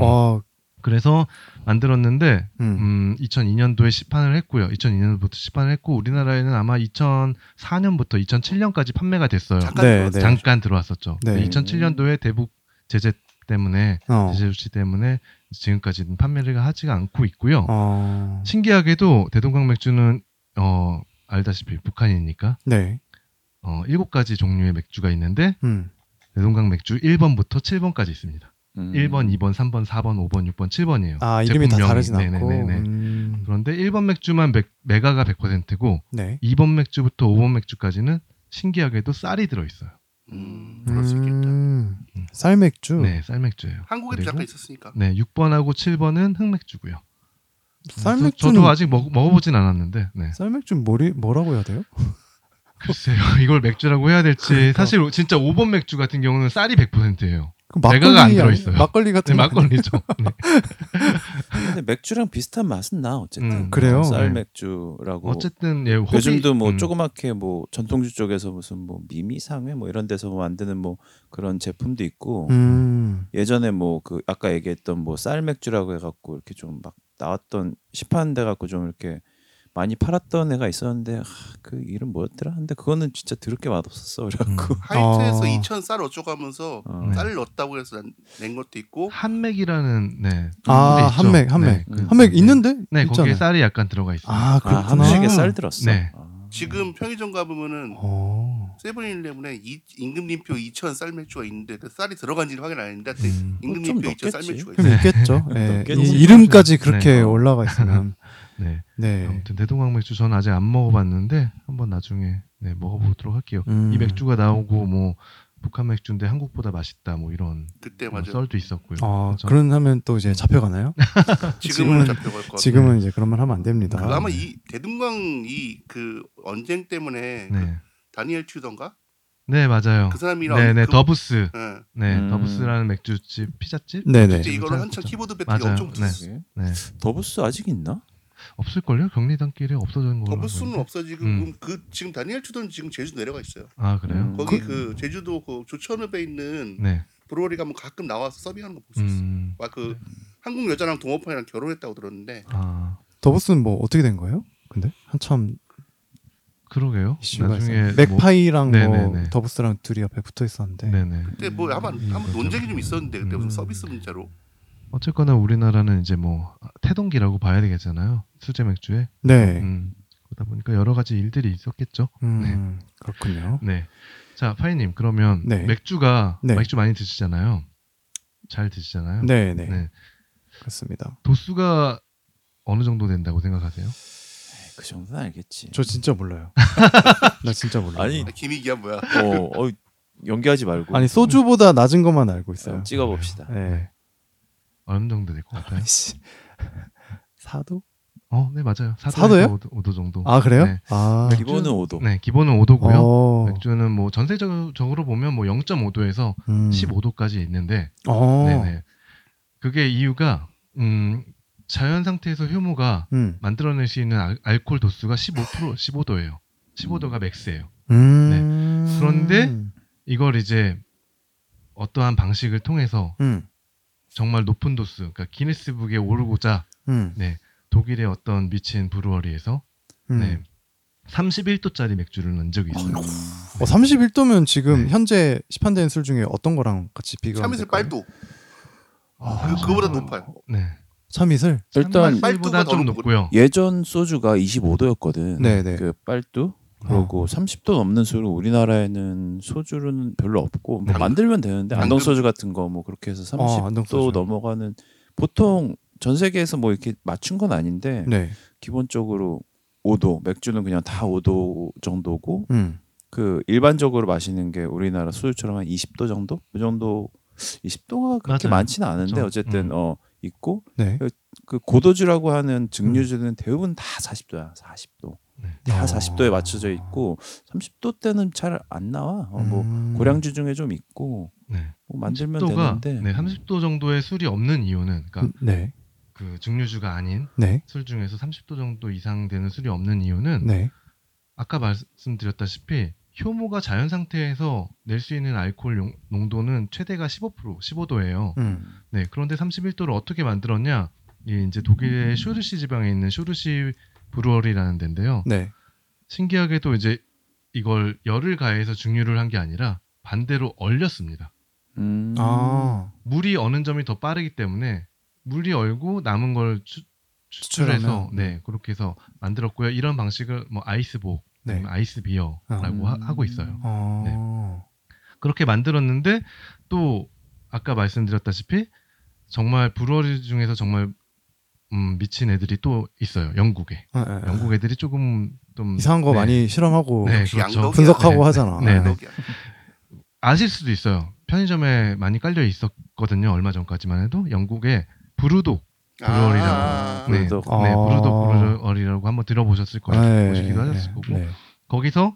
아, 그래서 만들었는데 음. 음, 2002년도에 시판을 했고요. 2002년부터 시판을 했고 우리나라에는 아마 2004년부터 2007년까지 판매가 됐어요. 잠깐 네. 네. 잠깐 들어왔었죠. 네. 2007년도에 대북 제재 때문에 어. 제재 조치 때문에 지금까지는 판매를 하지가 않고 있고요. 어. 신기하게도 대동강 맥주는 어 알다시피 북한이니까 네. 어 일곱 가지 종류의 맥주가 있는데 음. 대동강 맥주 1번부터 7번까지 있습니다. 음. 1번, 2번, 3번, 4번, 5번, 6번, 7번이에요. 아 이름이 다 다르진 않고. 네네네. 음. 그런데 1번 맥주만 맥- 메가가 100%고 네. 2번 맥주부터 5번 맥주까지는 신기하게도 쌀이 들어 있어요. 음, 그럴 수 있겠다. 음. 쌀 맥주. 네, 쌀 맥주예요. 한국에도 그리고- 잠깐 있었으니까. 네, 6번하고 7번은 흑맥주고요. 쌀 맥주는 저도 아직 먹, 먹어보진 않았는데, 네. 쌀 맥주 뭐리 뭐라고 해야 돼요? 글쎄요, 이걸 맥주라고 해야 될지 그러니까. 사실 진짜 5번 맥주 같은 경우는 쌀이 100%예요. 그 메가가 안 들어있어요. 막걸리 네, 같은 거 막걸리죠. 네. 근데 맥주랑 비슷한 맛은 나 어쨌든. 음, 그래요? 쌀 네. 맥주라고. 어쨌든 예, 호비- 요즘도 뭐 음, 조그맣게 뭐 전통주 쪽에서 무슨 뭐 미미상회 뭐 이런 데서 만드는 뭐 그런 제품도 있고 음. 예전에 뭐 그 아까 얘기했던 뭐 쌀 맥주라고 해갖고 이렇게 좀 막 나왔던 시판 데 갖고 좀 이렇게 많이 팔았던 애가 있었는데 아, 그 이름 뭐였더라? 근데 그거는 진짜 드럽게 맛없었어. 그래갖고 하이트에서 어. 2천 쌀 어쩌고 하면서 어. 네. 쌀을 넣었다고 해서 난- 낸 것도 있고 한맥이라는 네. 아게 있죠. 한맥 한맥 네, 그- 한맥 네. 있는데 네, 거기에 있잖아요. 쌀이 약간 들어가 있어요. 아 아, 그렇구나. 한식에 쌀 들었어. 네. 아. 지금 편의점 가보면은 어. 세븐일레븐에 이- 임금님표 2천 쌀 맥주가 있는데 그 쌀이 들어간지는 확인 안 했는데 음. 좀 임금님표 2천 쌀 넣겠지. 맥주가 그럼 있어요. 있겠죠. 예. 이 이름까지 네. 그렇게 올라가 있으면 네. 네. 아무튼 대동강 맥주 저는 아직 안 먹어봤는데 한번 나중에 네, 먹어보도록 할게요. 음. 이 맥주가 나오고 뭐 북한 맥주인데 한국보다 맛있다 뭐 이런 그때 뭐 맞아. 썰도 있었고요. 아, 그런 하면 또 이제 잡혀가나요? 지금은 잡혀갈 것 같아요. 지금은 이제 그런 말 하면 안 됩니다. 그 아마 이 대동강 이 그 언쟁 때문에 그 네. 다니엘 튜던가 네 맞아요. 그 사람이랑 네네 그, 더부스. 예. 네 음. 더부스라는 맥주집 피자집. 네네. 그때 이거를 한참? 키보드 배틀이 맞아요. 엄청 네. 붙었어요. 네 더부스 아직 있나? 없을걸요? 경리단길에 없어진 걸로. 더부스는 알고 있는데. 없어지고 음. 그 지금 다니엘 튜던 지금 제주 내려가 있어요. 아 그래요? 음. 거기 그, 제주도 그 조천읍에 있는 네. brewery 가면 가끔 나와서 서빙하는 거 볼 수 있어요. 음. 막그 한국 여자랑 동업형이랑 결혼했다고 들었는데 아 더부스는 뭐 어떻게 된 거예요? 근데 한참 그러게요. 나중에 맥파이랑 뭐 네네네. 더부스랑 둘이 옆에 붙어 있었는데 뭐, 네네. 그때 뭐 아마 음, 한번 그렇죠. 논쟁이 좀 있었는데 그때 무슨 음. 서비스 문제로 어쨌거나 우리나라는 이제 뭐 태동기라고 봐야 되겠잖아요. 수제 맥주에. 네. 음. 그러다 보니까 여러 가지 일들이 있었겠죠. 음, 그렇군요. 네. 자, 파이님 그러면 네. 맥주가 네. 맥주 많이 드시잖아요. 잘 드시잖아요. 네, 네. 네. 그렇습니다. 도수가 어느 정도 된다고 생각하세요? 그 정도는 알겠지. 저 진짜 몰라요. 나 진짜 몰라요. 아니, 김희기야 뭐야? 어, 어 연기하지 말고 아니 소주보다 낮은 것만 알고 있어요. 어, 찍어봅시다. 네. 어느 정도 될 것 같아요? 아이씨. 사도? 어, 네 맞아요. 사도요? 4도, 5도, 정도. 아 그래요? 네. 아. 기본은 5도. 네, 기본은 5도고요. 어. 맥주는 뭐 전세적으로 보면 뭐 0.5도에서 음. 15도까지 있는데, 어. 네네. 그게 이유가 음, 자연 상태에서 효모가 음. 만들어낼 수 있는 알, 알코올 도수가 15% 15도예요. 15도가 맥스예요. 음. 그런데 이걸 이제 어떠한 방식을 통해서 음. 정말 높은 도수, 그러니까 기네스북에 오르고자 음. 네, 독일의 어떤 미친 브루어리에서 음. 네, 31도짜리 맥주를 넣은 적이 있어요. 어, 31도면 지금 네. 현재 시판되는 술 중에 어떤 거랑 같이 비교하면 참이슬 될까요? 빨도 아, 그- 그거보다 높아요. 네. 참이슬? 일단 빨보다 빨두가 좀더 높고요. 예전 소주가 25도였거든. 네 네. 그 빨두. 그리고 30도 넘는 술은 우리나라에는 소주는 별로 없고 뭐? 만들면 되는데 안동? 소주 같은 거 뭐 그렇게 해서 30도 어, 안동 소주. 넘어가는 보통 전 세계에서 뭐 이렇게 맞춘 건 아닌데 네. 기본적으로 5도 맥주는 그냥 다 5도 정도고 음. 그 일반적으로 마시는 게 우리나라 소주처럼 한 20도 정도 그 정도 20도가 그렇게 맞아요. 많지는 않은데 그렇죠. 어쨌든 음. 어 있고 네. 그 고도주라고 하는 증류주는 대부분 다 40도야 40도 네. 다 어. 40도에 맞춰져 있고 30도 때는 잘 안 나와 어, 뭐 음. 고량주 중에 좀 있고 네. 뭐 만들면 30도가 되는데 네, 30도 정도의 술이 없는 이유는 그러니까 음, 네. 그 증류주가 아닌 네. 술 중에서 30도 정도 이상 되는 술이 없는 이유는 네. 아까 말씀드렸다시피 효모가 자연 상태에서 낼 수 있는 알코올 용- 농도는 최대가 15% 15도예요. 음. 네, 그런데 31도를 어떻게 만들었냐? 이게 이제 독일의 쇼르시 지방에 있는 쇼르시 brewery라는 데인데요. 네. 신기하게도 이제 이걸 열을 가해서 증류를 한 게 아니라 반대로 얼렸습니다. 음. 아. 물이 어는 점이 더 빠르기 때문에 물이 얼고 남은 걸 추, 추출해서 추출하면. 네 그렇게 해서 만들었고요. 이런 방식을 뭐 Eisbock, 네. ice beer라고 음. 하, 하고 있어요. 어. 그렇게 만들었는데 또 아까 말씀드렸다시피 정말 브루어리 중에서 정말 음, 미친 애들이 또 있어요. 영국에 아, 아, 아. 영국 애들이 조금 좀 이상한 거 네. 많이 실험하고 네, 그렇죠. 분석하고 네, 하잖아. 네, 네. 아실 수도 있어요. 편의점에 많이 깔려 있었거든요. 얼마 전까지만 해도 영국에 브루독 브루어리라고 아, 네, 브루독. 네, 아. 브루독 브루어리라고 한번 들어보셨을 거예요. 네, 보시기도 네, 하셨을 거고 네. 거기서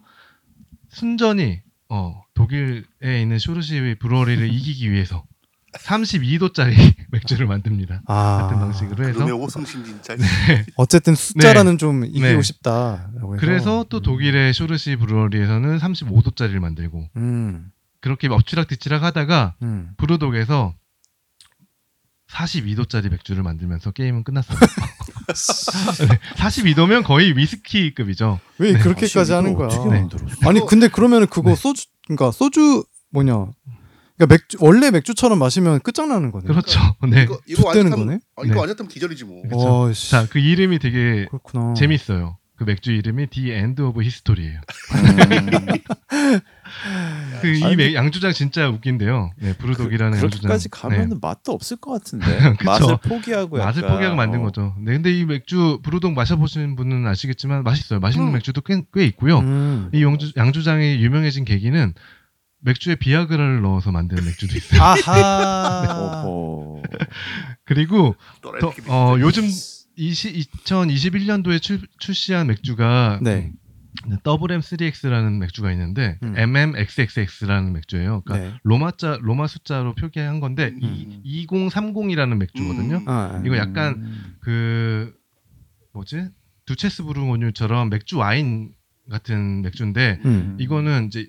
순전히 어, 독일에 있는 쇼르시 브루어리를 이기기 위해서 32도짜리 맥주를 만듭니다. 아. 같은 방식으로 해서 그놈의 오승신 진짜. 어쨌든 숫자라는 좀 이기고 네. 싶다라고 해서. 그래서 또 음. 독일의 쇼르시 브루어리에서는 35도짜리를 만들고 음. 그렇게 엎치락뒤치락 하다가 음. 브루독에서 42도짜리 맥주를 만들면서 게임은 끝났어요. 네, 42도면 거의 위스키급이죠. 왜 네. 그렇게까지 하는 거야? 네. 아니 근데 그러면은 그거 네. 소주 그러니까 소주 뭐냐? 그러니까 맥주 원래 맥주처럼 마시면 끝장나는 거네. 그렇죠. 네. 이거 이거 완전 거네? 어, 이거 네. 완전 기절이지 뭐. 그쵸. 와, 씨. 자, 그 이름이 되게 그렇구나. 재밌어요. 그 맥주 이름이 The End of History예요. 음. 그이 아니, 양주장 진짜 웃긴데요. 네, 브루독이라는 양주장. 그렇게까지 가면은 네. 맛도 없을 것 같은데. 맛을 포기하고 맛을 약간, 포기하고 만든 어. 거죠. 네, 근데 이 맥주 브루독 마셔보신 분은 아시겠지만 맛있어요. 맛있는 음. 맥주도 꽤, 꽤 있고요. 음. 이 양주, 양주장이 유명해진 계기는 맥주에 비아그라를 넣어서 만드는 맥주도 있어요. 아하. 그리고 더, 어. 요즘 20, 2021년도에 출, 출시한 맥주가 네. 더블 M3X라는 맥주가 있는데 음. MMXXX라는 맥주예요. 그러니까 네. 로마자 로마 숫자로 표기한 건데 음. 2030이라는 맥주거든요. 음. 아, 이거 약간 음. 그 뭐지 두체스 부르고뉴처럼 맥주 와인 같은 맥주인데 음. 이거는 이제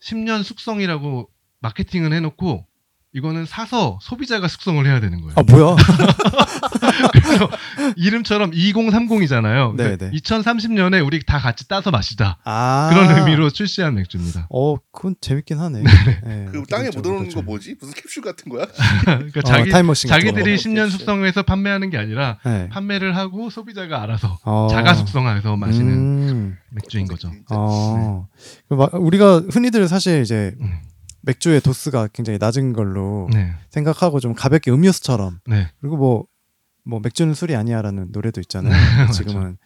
10년 숙성이라고 마케팅을 해놓고 이거는 사서 소비자가 숙성을 해야 되는 거예요. 아 뭐야? 그래서 이름처럼 2030이잖아요. 네, 네. 2030년에 우리 다 같이 따서 마시자. 아 그런 의미로 출시한 맥주입니다. 어 그건 재밌긴 하네. 네. 그 땅에 묻어놓는 거 뭐지? 무슨 캡슐 같은 거야? 그러니까 어, 자기 자기들이 거. 10년 그치. 숙성해서 판매하는 게 아니라 거. 네. 판매를 하고 소비자가 알아서 어. 자가 숙성해서 마시는 음. 맥주인 거죠. 어. 그 마- 우리가 흔히들 사실 이제 음. 맥주의 도수가 굉장히 낮은 걸로 네, 생각하고 좀 가볍게 음료수처럼 네, 그리고 뭐 뭐 맥주는 술이 아니야라는 노래도 있잖아요. 지금은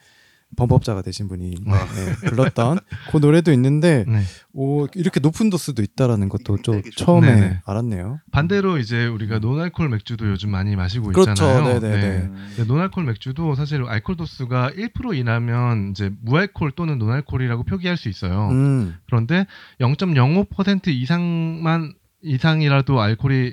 범법자가 되신 분이 네. 네, 불렀던 그 노래도 있는데 네. 오 이렇게 높은 도수도 있다라는 것도 좀 처음에 네네. 알았네요. 반대로 이제 우리가 노알콜 맥주도 요즘 많이 마시고 그렇죠. 있잖아요. 네네네. 음. 근데 노알콜 맥주도 사실 알콜 도수가 1% 이내면 이제 무알콜 또는 노알콜이라고 표기할 수 있어요. 음. 그런데 0.05% 이상만 이상이라도 알콜이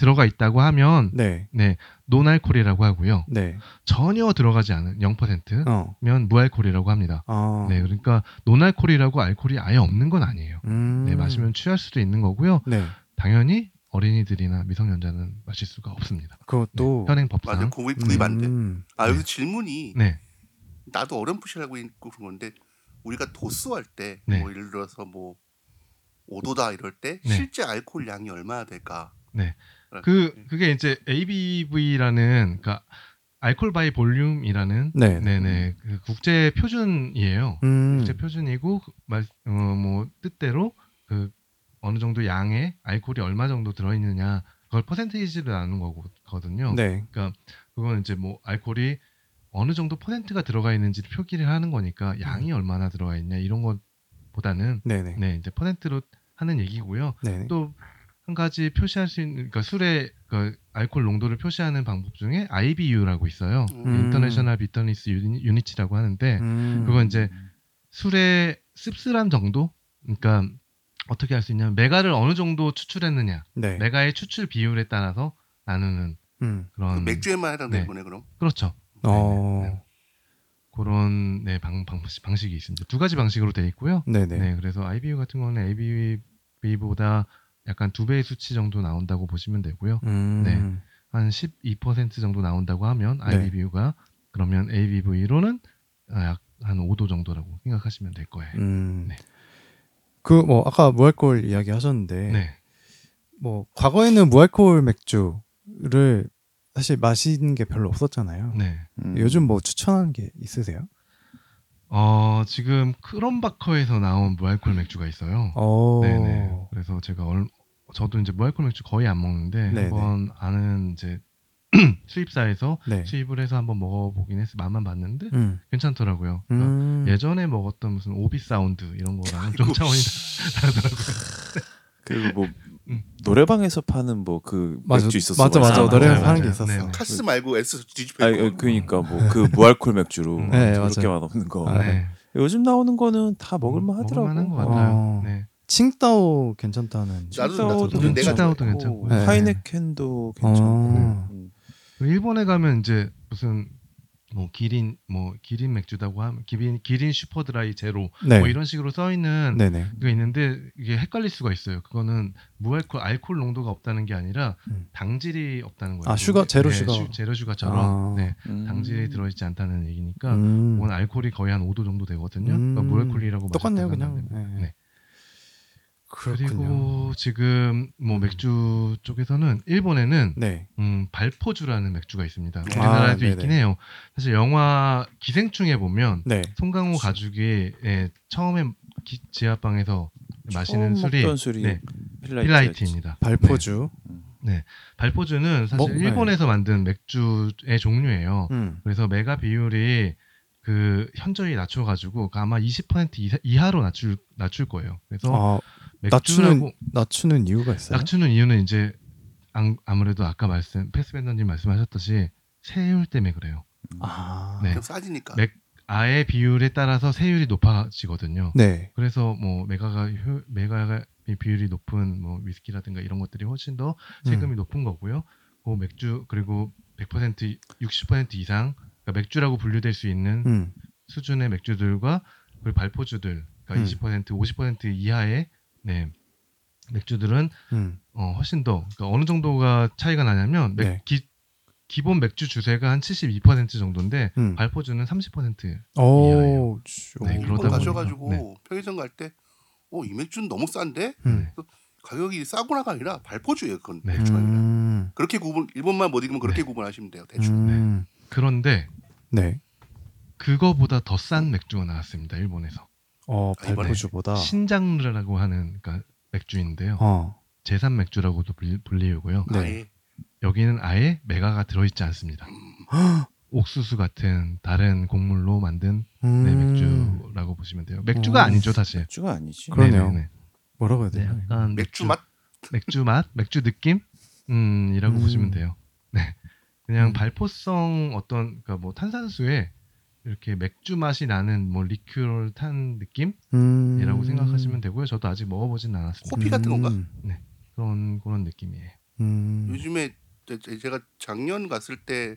들어가 있다고 하면 네. 네 노알콜이라고 하고요. 네. 전혀 들어가지 않은 0%면 어. 무알콜이라고 합니다. 어. 네, 그러니까 노알콜이라고 알콜이 아예 없는 건 아니에요. 음. 네, 마시면 취할 수도 있는 거고요. 네. 당연히 어린이들이나 미성년자는 마실 수가 없습니다. 그것도 현행 맞아, 법상. 구입 구입 안 돼. 음. 아 네. 여기서 질문이 네, 나도 어렴풋이 알고 있고 그런 건데 우리가 도수할 때 네. 뭐 예를 들어서 뭐 5도다 이럴 때 네. 실제 알코올 양이 얼마나 될까? 그 그게 이제 ABV라는 그러니까 alcohol by volume이라는 네. 네네 그 국제 표준이에요. 음. 국제 표준이고 그 말- 어, 뭐 뜻대로 그 어느 정도 양의 알코올이 얼마 정도 들어 있느냐 그걸 퍼센테이지로 나누는 거거든요. 네. 그건 이제 뭐 알코올이 어느 정도 퍼센트가 들어가 있는지 를 표기를 하는 거니까 양이 얼마나 들어가 있냐 이런 것보다는 네네. 네 이제 퍼센트로 하는 얘기고요. 네. 또 한 가지 표시할 수 있는 그러니까 술의 그 알코올 농도를 표시하는 방법 중에 IBU라고 있어요. 음. International Bitterness Units라고 하는데 음. 그건 이제 술의 씁쓸함 정도? 그러니까 어떻게 할 수 있냐면 맥아를 어느 정도 추출했느냐, 네. 맥아의 추출 비율에 따라서 나누는 음. 그 그런 맥주에만 해당되는 네. 거네 그럼. 그렇죠. 어. 네, 네. 그런 네, 방, 방, 방식이 있습니다. 두 가지 방식으로 되어 있고요. 네네. 네, 그래서 IBU 같은 거는 ABV보다 약간 두 배의 수치 정도 나온다고 보시면 되고요. 음. 네. 한 12% 정도 나온다고 하면 네. IBV가 그러면 ABV로는 약 한 5도 정도라고 생각하시면 될 거예요. 음. 네. 그뭐 아까 무알콜 이야기 하셨는데 네. 뭐 과거에는 무알콜 맥주를 사실 마시는 게 별로 없었잖아요. 네. 음. 요즘 뭐 추천하는 게 있으세요? 어, 지금 크롬바커에서 나온 무알콜 맥주가 있어요. 어. 네네. 그래서 제가 얼, 저도 이제 무알콜 맥주 거의 안 먹는데 네네. 한번 아는 이제 수입사에서 네. 수입을 해서 한번 먹어보긴 했어 맛만 봤는데 음. 괜찮더라고요. 그러니까 음. 예전에 먹었던 무슨 오비 사운드 이런 거랑은 좀 차원이 다르더라고요. 그리고 뭐 음. 노래방에서 파는 뭐 그 맥주 있었어. 맞아, 맞아. 노래방에서 맞아요. 파는 게. 있었어. 네. 카스 말고 S 뒤집혀 아. 그러니까 뭐 그 무알콜 맥주로 네, 그렇게. 맛없는 거. 아, 네. 요즘 나오는 거는 다 먹을만 하더라고. 먹을만한 것 같아요. 어. 네. 칭따오 괜찮다는. 나도 칭따오도 나도 내가 칭따오도 좋아해. 괜찮고. 네. 하이네켄도 괜찮고. 어. 음. 일본에 가면 이제 무슨 뭐 기린 뭐 기린 맥주다고 하면 기린 기린 슈퍼드라이 제로 네. 뭐 이런 식으로 써 있는 네네. 게 있는데 이게 헷갈릴 수가 있어요. 그거는 무알콜 알코올 농도가 없다는 게 아니라 음. 당질이 없다는 거예요. 아, sugar, zero 네, sugar. su- zero sugar처럼 아. 네, 음. 당질이 들어있지 않다는 얘기니까 음. 그건 알코올이 거의 한 5도 정도 되거든요. 음. 그러니까 무알콜이라고 똑같네요, 그냥. 네. 네. 그리고 지금 뭐 맥주 쪽에서는 일본에는 네. 음, 발포주라는 맥주가 있습니다. 네. 우리나라에도 아. 있긴 해요. 사실 영화 기생충에 보면 네. 송강호 가족이 예, 처음에 기- 지하방에서 마시는 술이 술이 네, 필라이트 필라이트입니다. 발포주. 발포주는 사실 뭐, 네. 일본에서 만든 맥주의 종류예요. 음. 그래서 메가 비율이 그 현저히 낮춰가지고 아마 20% 이하, 이하로 낮출 낮출 거예요. 그래서 아, 낮추는 낮추는 이유가 있어요? 낮추는 이유는 이제 안- 아무래도 아까 말씀 패스밴더님 말씀하셨듯이 세율 때문에 그래요. 아. 네. 좀 싸지니까. 맥- 아의 비율에 따라서 세율이 높아지거든요. 네. 그래서 뭐 메가가 효, 메가가 비율이 높은 뭐 위스키라든가 이런 것들이 훨씬 더 세금이 높은 거고요. 그 맥주 그리고 100% 60% 이상 그러니까 맥주라고 분류될 수 있는 음. 수준의 맥주들과 그리고 발포주들 그러니까 음. 20% 50% 이하의 네 맥주들은 음. 어, 훨씬 더 그러니까 어느 정도가 차이가 나냐면 맥- 네. 기, 기본 맥주 주세가 한 72% 정도인데 음. 발포주는 30% 오. 주- 네, 오. 그러다. 가셔가지고 네. 편의점 갈 때, 어, 이 맥주는 너무 싼데? 음. 가격이 싸구나가 아니라 발포주예요. 그건 네. 맥주가 아니라. 음. 그렇게 구분 일본만 못 읽으면 그렇게 구분하시면 돼요. 대충. 음. 그런데 네. 그거보다 더 싼 맥주가 나왔습니다 일본에서 어, 아, 발포주보다 신장르라고 하는 그러니까 맥주인데요 어. 제삼 맥주라고도 불리, 불리우고요 네. 아예 여기는 아예 메가가 들어있지 않습니다 옥수수 같은 다른 곡물로 만든 음. 네, 맥주라고 보시면 돼요 맥주가 어. 아니죠 사실 맥주가 아니지. 그러네요. 네네네. 뭐라고 해야 네, 되나? 약간 맥주 맛 맥주 맛, 맥주 느낌, 음, 이라고 음. 보시면 돼요. 네, 그냥 음. 발포성 어떤 그러니까 뭐 탄산수에 이렇게 맥주 맛이 나는 뭐 리큐를 탄 느낌이라고 음. 생각하시면 되고요. 저도 아직 먹어보진 않았습니다. 호피 같은 건가? 음. 그런 그런 느낌이에요. 음. 요즘에 제- 제가 작년 갔을 때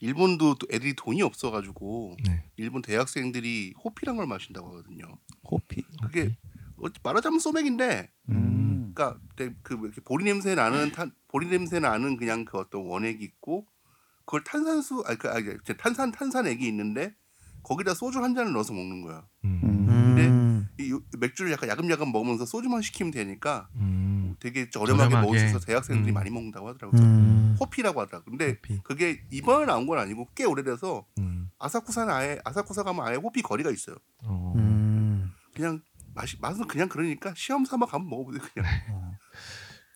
일본도 또 애들이 돈이 없어가지고 네. 일본 대학생들이 호피란 걸 마신다고 하거든요. 호피. 그게 어, 말하자면 소맥인데, 음. 그러니까 그 보리 냄새 나는 탄 보리 냄새 나는 그냥 그 어떤 원액이 있고 그걸 탄산수 아니 그 아니 탄산 탄산액이 있는데 거기다 소주 한 잔을 넣어서 먹는 거야. 음. 음. 음. 이 요- 맥주를 약간 야금야금 먹으면서 소주만 시키면 되니까 음. 되게 저렴하게, 저렴하게. 먹을 수 있어서 대학생들이 음. 많이 먹는다고 하더라고요. 음. 호피라고 하더라. 근데 커피. 그게 이번에 나온 건 아니고 꽤 오래돼서 음. 아사쿠사는 아예 아사쿠사 가면 아예 호피 거리가 있어요. 어. 음. 그냥 맛이 맛은 그냥 그러니까 시험 삼아 가면 먹어보세요 그냥.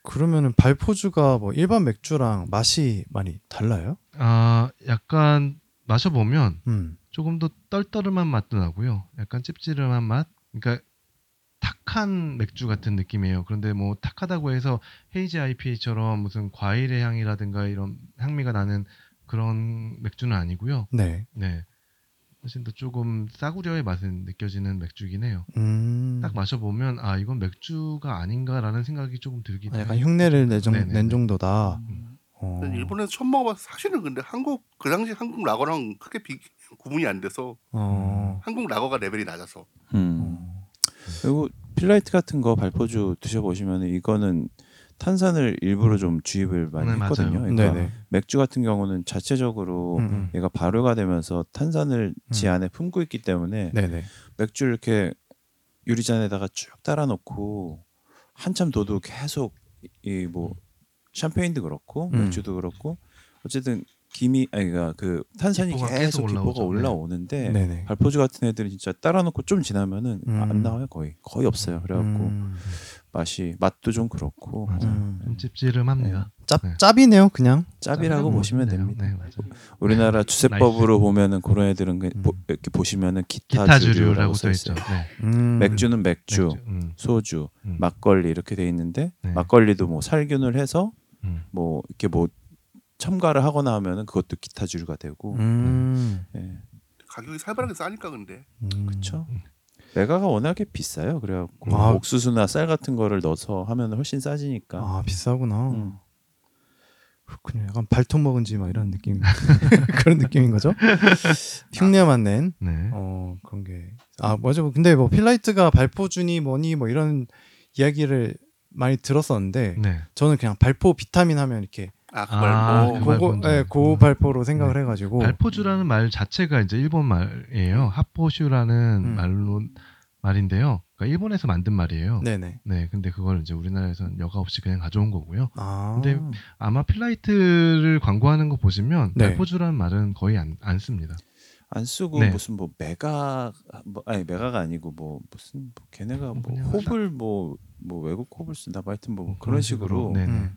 그러면은 발포주가 뭐 일반 맥주랑 맛이 많이 달라요? 아, 약간 마셔보면 음. 조금 더 떨떠름한 맛도 나고요. 약간 찝찝한 맛. 그러니까 탁한 맥주 같은 느낌이에요. 그런데 뭐 탁하다고 해서 헤이지 IPA처럼 무슨 과일의 향이라든가 이런 향미가 나는 그런 맥주는 아니고요. 네. 네. 훨씬 더 조금 싸구려의 맛은 느껴지는 맥주긴 해요. 음. 딱 마셔보면 아 이건 맥주가 아닌가라는 생각이 조금 들긴 아, 해요. 약간 흉내를 내 정, 네네네. 낸 정도다. 음. 어. 일본에서 처음 먹어봐서 사실은 근데 한국 그 당시 한국 라거랑 크게 비, 구분이 안 돼서 어. 한국 라거가 레벨이 낮아서 음. 그리고 필라이트 같은 거 발포주 드셔보시면 이거는 탄산을 일부러 좀 주입을 많이 네. 했거든요. 그러니까 네네. 맥주 같은 경우는 자체적으로 음, 음. 얘가 발효가 되면서 탄산을 지 음. 안에 품고 있기 때문에 네네. 맥주 를 이렇게 유리잔에다가 쭉 따라 놓고 한참 둬도 계속 이 뭐 샴페인도 그렇고 음. 맥주도 그렇고 어쨌든 김이 아니 그러니까 그 탄산이 계속 계속 기포가. 네. 올라오는데 네네. 발포주 같은 애들은 진짜 따라 놓고 좀 지나면은 음. 안 나와요 거의 거의 없어요. 그래갖고 음. 맛이 맛도 좀 그렇고 맞아요. 음. 좀 찝찝합니다. 짭 네. 짭이네요, 그냥. 짭이라고 보시면 보시면 됩니다. 네. 우리나라 주세법으로 보면은 그런 애들은 그- 음. 보- 이렇게 보시면은 기타, 기타 주류라고 써써 있죠. 네. 음. 맥주는 맥주, 맥주. 음, 소주, 음, 막걸리 이렇게 돼 있는데 네. 막걸리도 뭐 살균을 해서 음. 뭐 이렇게 뭐 첨가를 하거나 하면은 그것도 기타 주류가 되고 음. 예. 가격이 살벌하게 싸니까 근데 음. 그렇죠. 메가가 워낙에 비싸요. 그래갖고 아. 옥수수나 쌀 같은 거를 넣어서 하면 훨씬 싸지니까. 아 비싸구나. 음. 그렇군요. 약간 발톱 먹은 지 막 이런 느낌 그런 느낌인 거죠? 흉내만 낸 네. 어, 그런 게. 아, 맞아. 근데 뭐 필라이트가 발포주니 뭐니 뭐 이런 이야기를 많이 들었었는데 네. 저는 그냥 발포 비타민 하면 이렇게 아그 아, 그 고고. 예, 고 음. 발포로 생각을 해 가지고 발포주라는 말 자체가 이제 일본 말이에요. 하포슈라는 음. 말로 말인데요. 그러니까 일본에서 만든 말이에요. 네네. 네, 근데 그걸 이제 우리나라에서는 여과 없이 그냥 가져온 거고요. 아. 근데 아마 필라이트를 광고하는 거 보시면 네. 발포주라는 말은 거의 안, 안 씁니다. 안 쓰고 네. 무슨 뭐 맥아 뭐 아니 맥아가 아니고 뭐 무슨 뭐 걔네가 뭐 홉을 뭐 뭐 외국 홉을 쓴다 뭐 하여튼 뭐뭐 그런 식으로 네네. 음.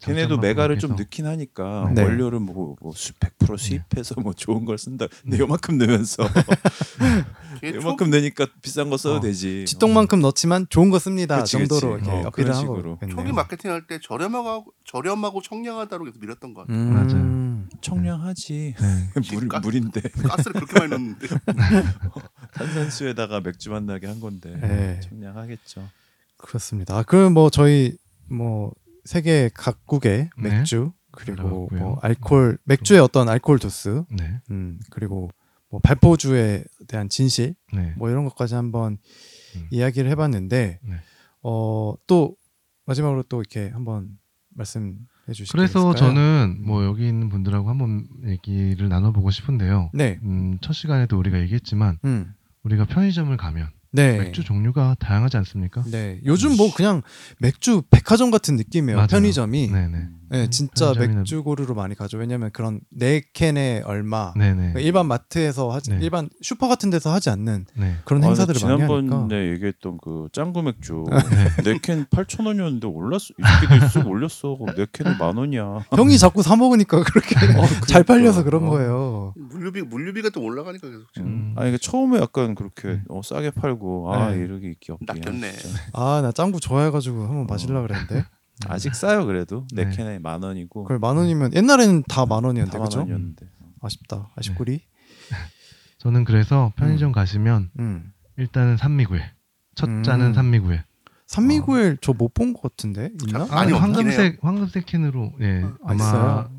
걔네도 맥아를 좀. 넣긴 하니까 네. 원료를 뭐, 뭐100% 수입해서 뭐 좋은 걸 쓴다. 근데 요만큼 넣으면서 걔 요만큼 넣으니까 비싼 거 써도 어, 되지. 쥐똥만큼 넣지만 좋은 거 씁니다. 그치, 정도로 그치. 이렇게 어, 어필을 식으로. 초기 마케팅 할 때 저렴하고 저렴하고 청량하다고 해서 밀었던 것 같아. 음. 맞아요. 청량하지. 네. 물, 가- 물인데 가스를 그렇게 많이 넣는데. 탄산수에다가 맥주 만나게 한 건데 네. 청량하겠죠. 그렇습니다. 아, 그럼 뭐 저희 뭐 세계 각국의 네. 맥주 그리고. 뭐 알코올 맥주의 어떤 알코올 도수, 네. 음 그리고 뭐 발포주에 대한 진실 네. 뭐 이런 것까지 한번 음. 이야기를 해봤는데 네. 어또 마지막으로 또 이렇게 한번 말씀해 주시겠어요? 그래서 저는 뭐 여기 있는 분들하고 한번 얘기를 나눠보고 싶은데요. 네, 음, 첫 시간에도 우리가 얘기했지만 음, 우리가 편의점을 가면 네, 맥주 종류가 다양하지 않습니까? 네. 요즘 뭐 그냥 맥주 백화점 같은 느낌이에요. 맞아요. 편의점이. 네네. 네, 진짜 편의점이나- 맥주 고루로 많이 가죠. 왜냐면 그런 네 캔에 얼마. 네네. 그러니까 일반 마트에서 하지, 네. 일반 슈퍼 같은 데서 하지 않는 네. 그런 아, 행사들을 많이 지난번에 하니까. 얘기했던 그 짱구 맥주 네. 네캔 8천 원이었는데 올랐어. 이 새끼들 쑥 올렸어. 네 캔이 만 원이야. 형이 자꾸 사 먹으니까 그렇게 잘 팔려서 그런 어. 거예요. 물류비 물류비가 또 올라가니까 계속 지금 음. 아니 그 처음에 약간 그렇게 네. 어, 싸게 팔고 아 네. 이러기 귀엽게 낚였네. 아, 나 짱구 좋아해가지고 한번 마실라 그랬는데. 아직 싸요 그래도 네 네. 캔에 만 원이고 그걸 만 원이면 옛날에는 다 만 원이었는데 다만 그죠? 원이었는데. 아쉽다. 아쉽구리. 저는 그래서 편의점 가시면 음. 일단은 산미구에 첫 음. 잔은 산미구에 산미구엘 저못 본 것 같은데 있나? 아니, 황금색 황금색 캔으로 예 아, 아마 있어요?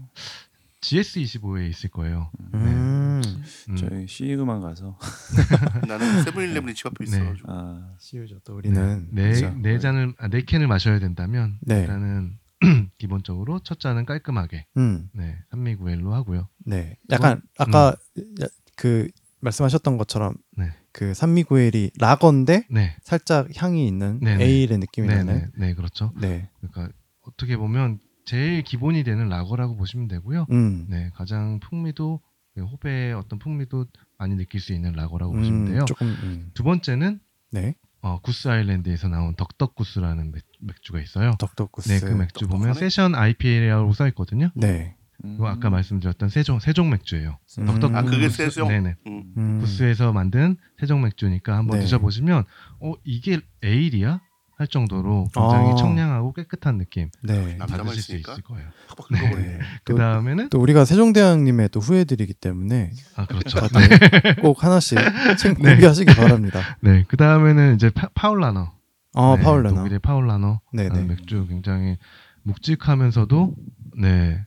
GS25에 있을 거예요. 음. 음. 저희 CU만 가서 나는 세븐일레븐이 집 앞에 있어가지고 아 시우죠. 또 우리는 네, 그렇죠. 네 잔을 아, 네 캔을 마셔야 된다면 네. 일단은 기본적으로 첫 잔은 깔끔하게 음. 네 산미구엘로 하고요. 네. 약간 아까 야- 그 말씀하셨던 것처럼 네. 그 산미구엘이 라거인데 네, 살짝 향이 있는 네 네. 에일의 느낌이 네. 네, 네, 그렇죠. 네. 그러니까 어떻게 보면 제일 기본이 되는 라거라고 보시면 되고요. 음. 네, 가장 풍미도 네, 호배의 어떤 풍미도 많이 느낄 수 있는 라거라고 보시면 음, 돼요. 조금 음. 두 번째는 네. 어, 구스 아일랜드에서 나온 덕덕구스라는 맥, 맥주가 있어요. 덕덕구스. 네, 그 맥주 보면 똑똑하네. 세션 IPA라고 써 있거든요. 네. 그거 아까 말씀드렸던 세종 세종 맥주예요. 음. 덕덕 아 그게 세종. 네네. 음. 음. 구스에서 만든 세종 맥주니까 한번 네. 드셔보시면 어 이게 에일이야 할 정도로 굉장히 아. 청량하고 깨끗한 느낌 네. 남자만 받으실 수 있으니까? 있을 거예요. 확 네. 긁어버리네. 그 다음에는 또 우리가 세종대왕님의 또 후예들이기 때문에 아 그렇죠. 다들 꼭 하나씩 책 공개하시기 바랍니다. 네, 그 다음에는 이제 파, 파울라너. 아 네, 파울라나. 독일의 파울라너. 네네. 라는 맥주 굉장히 묵직하면서도 네,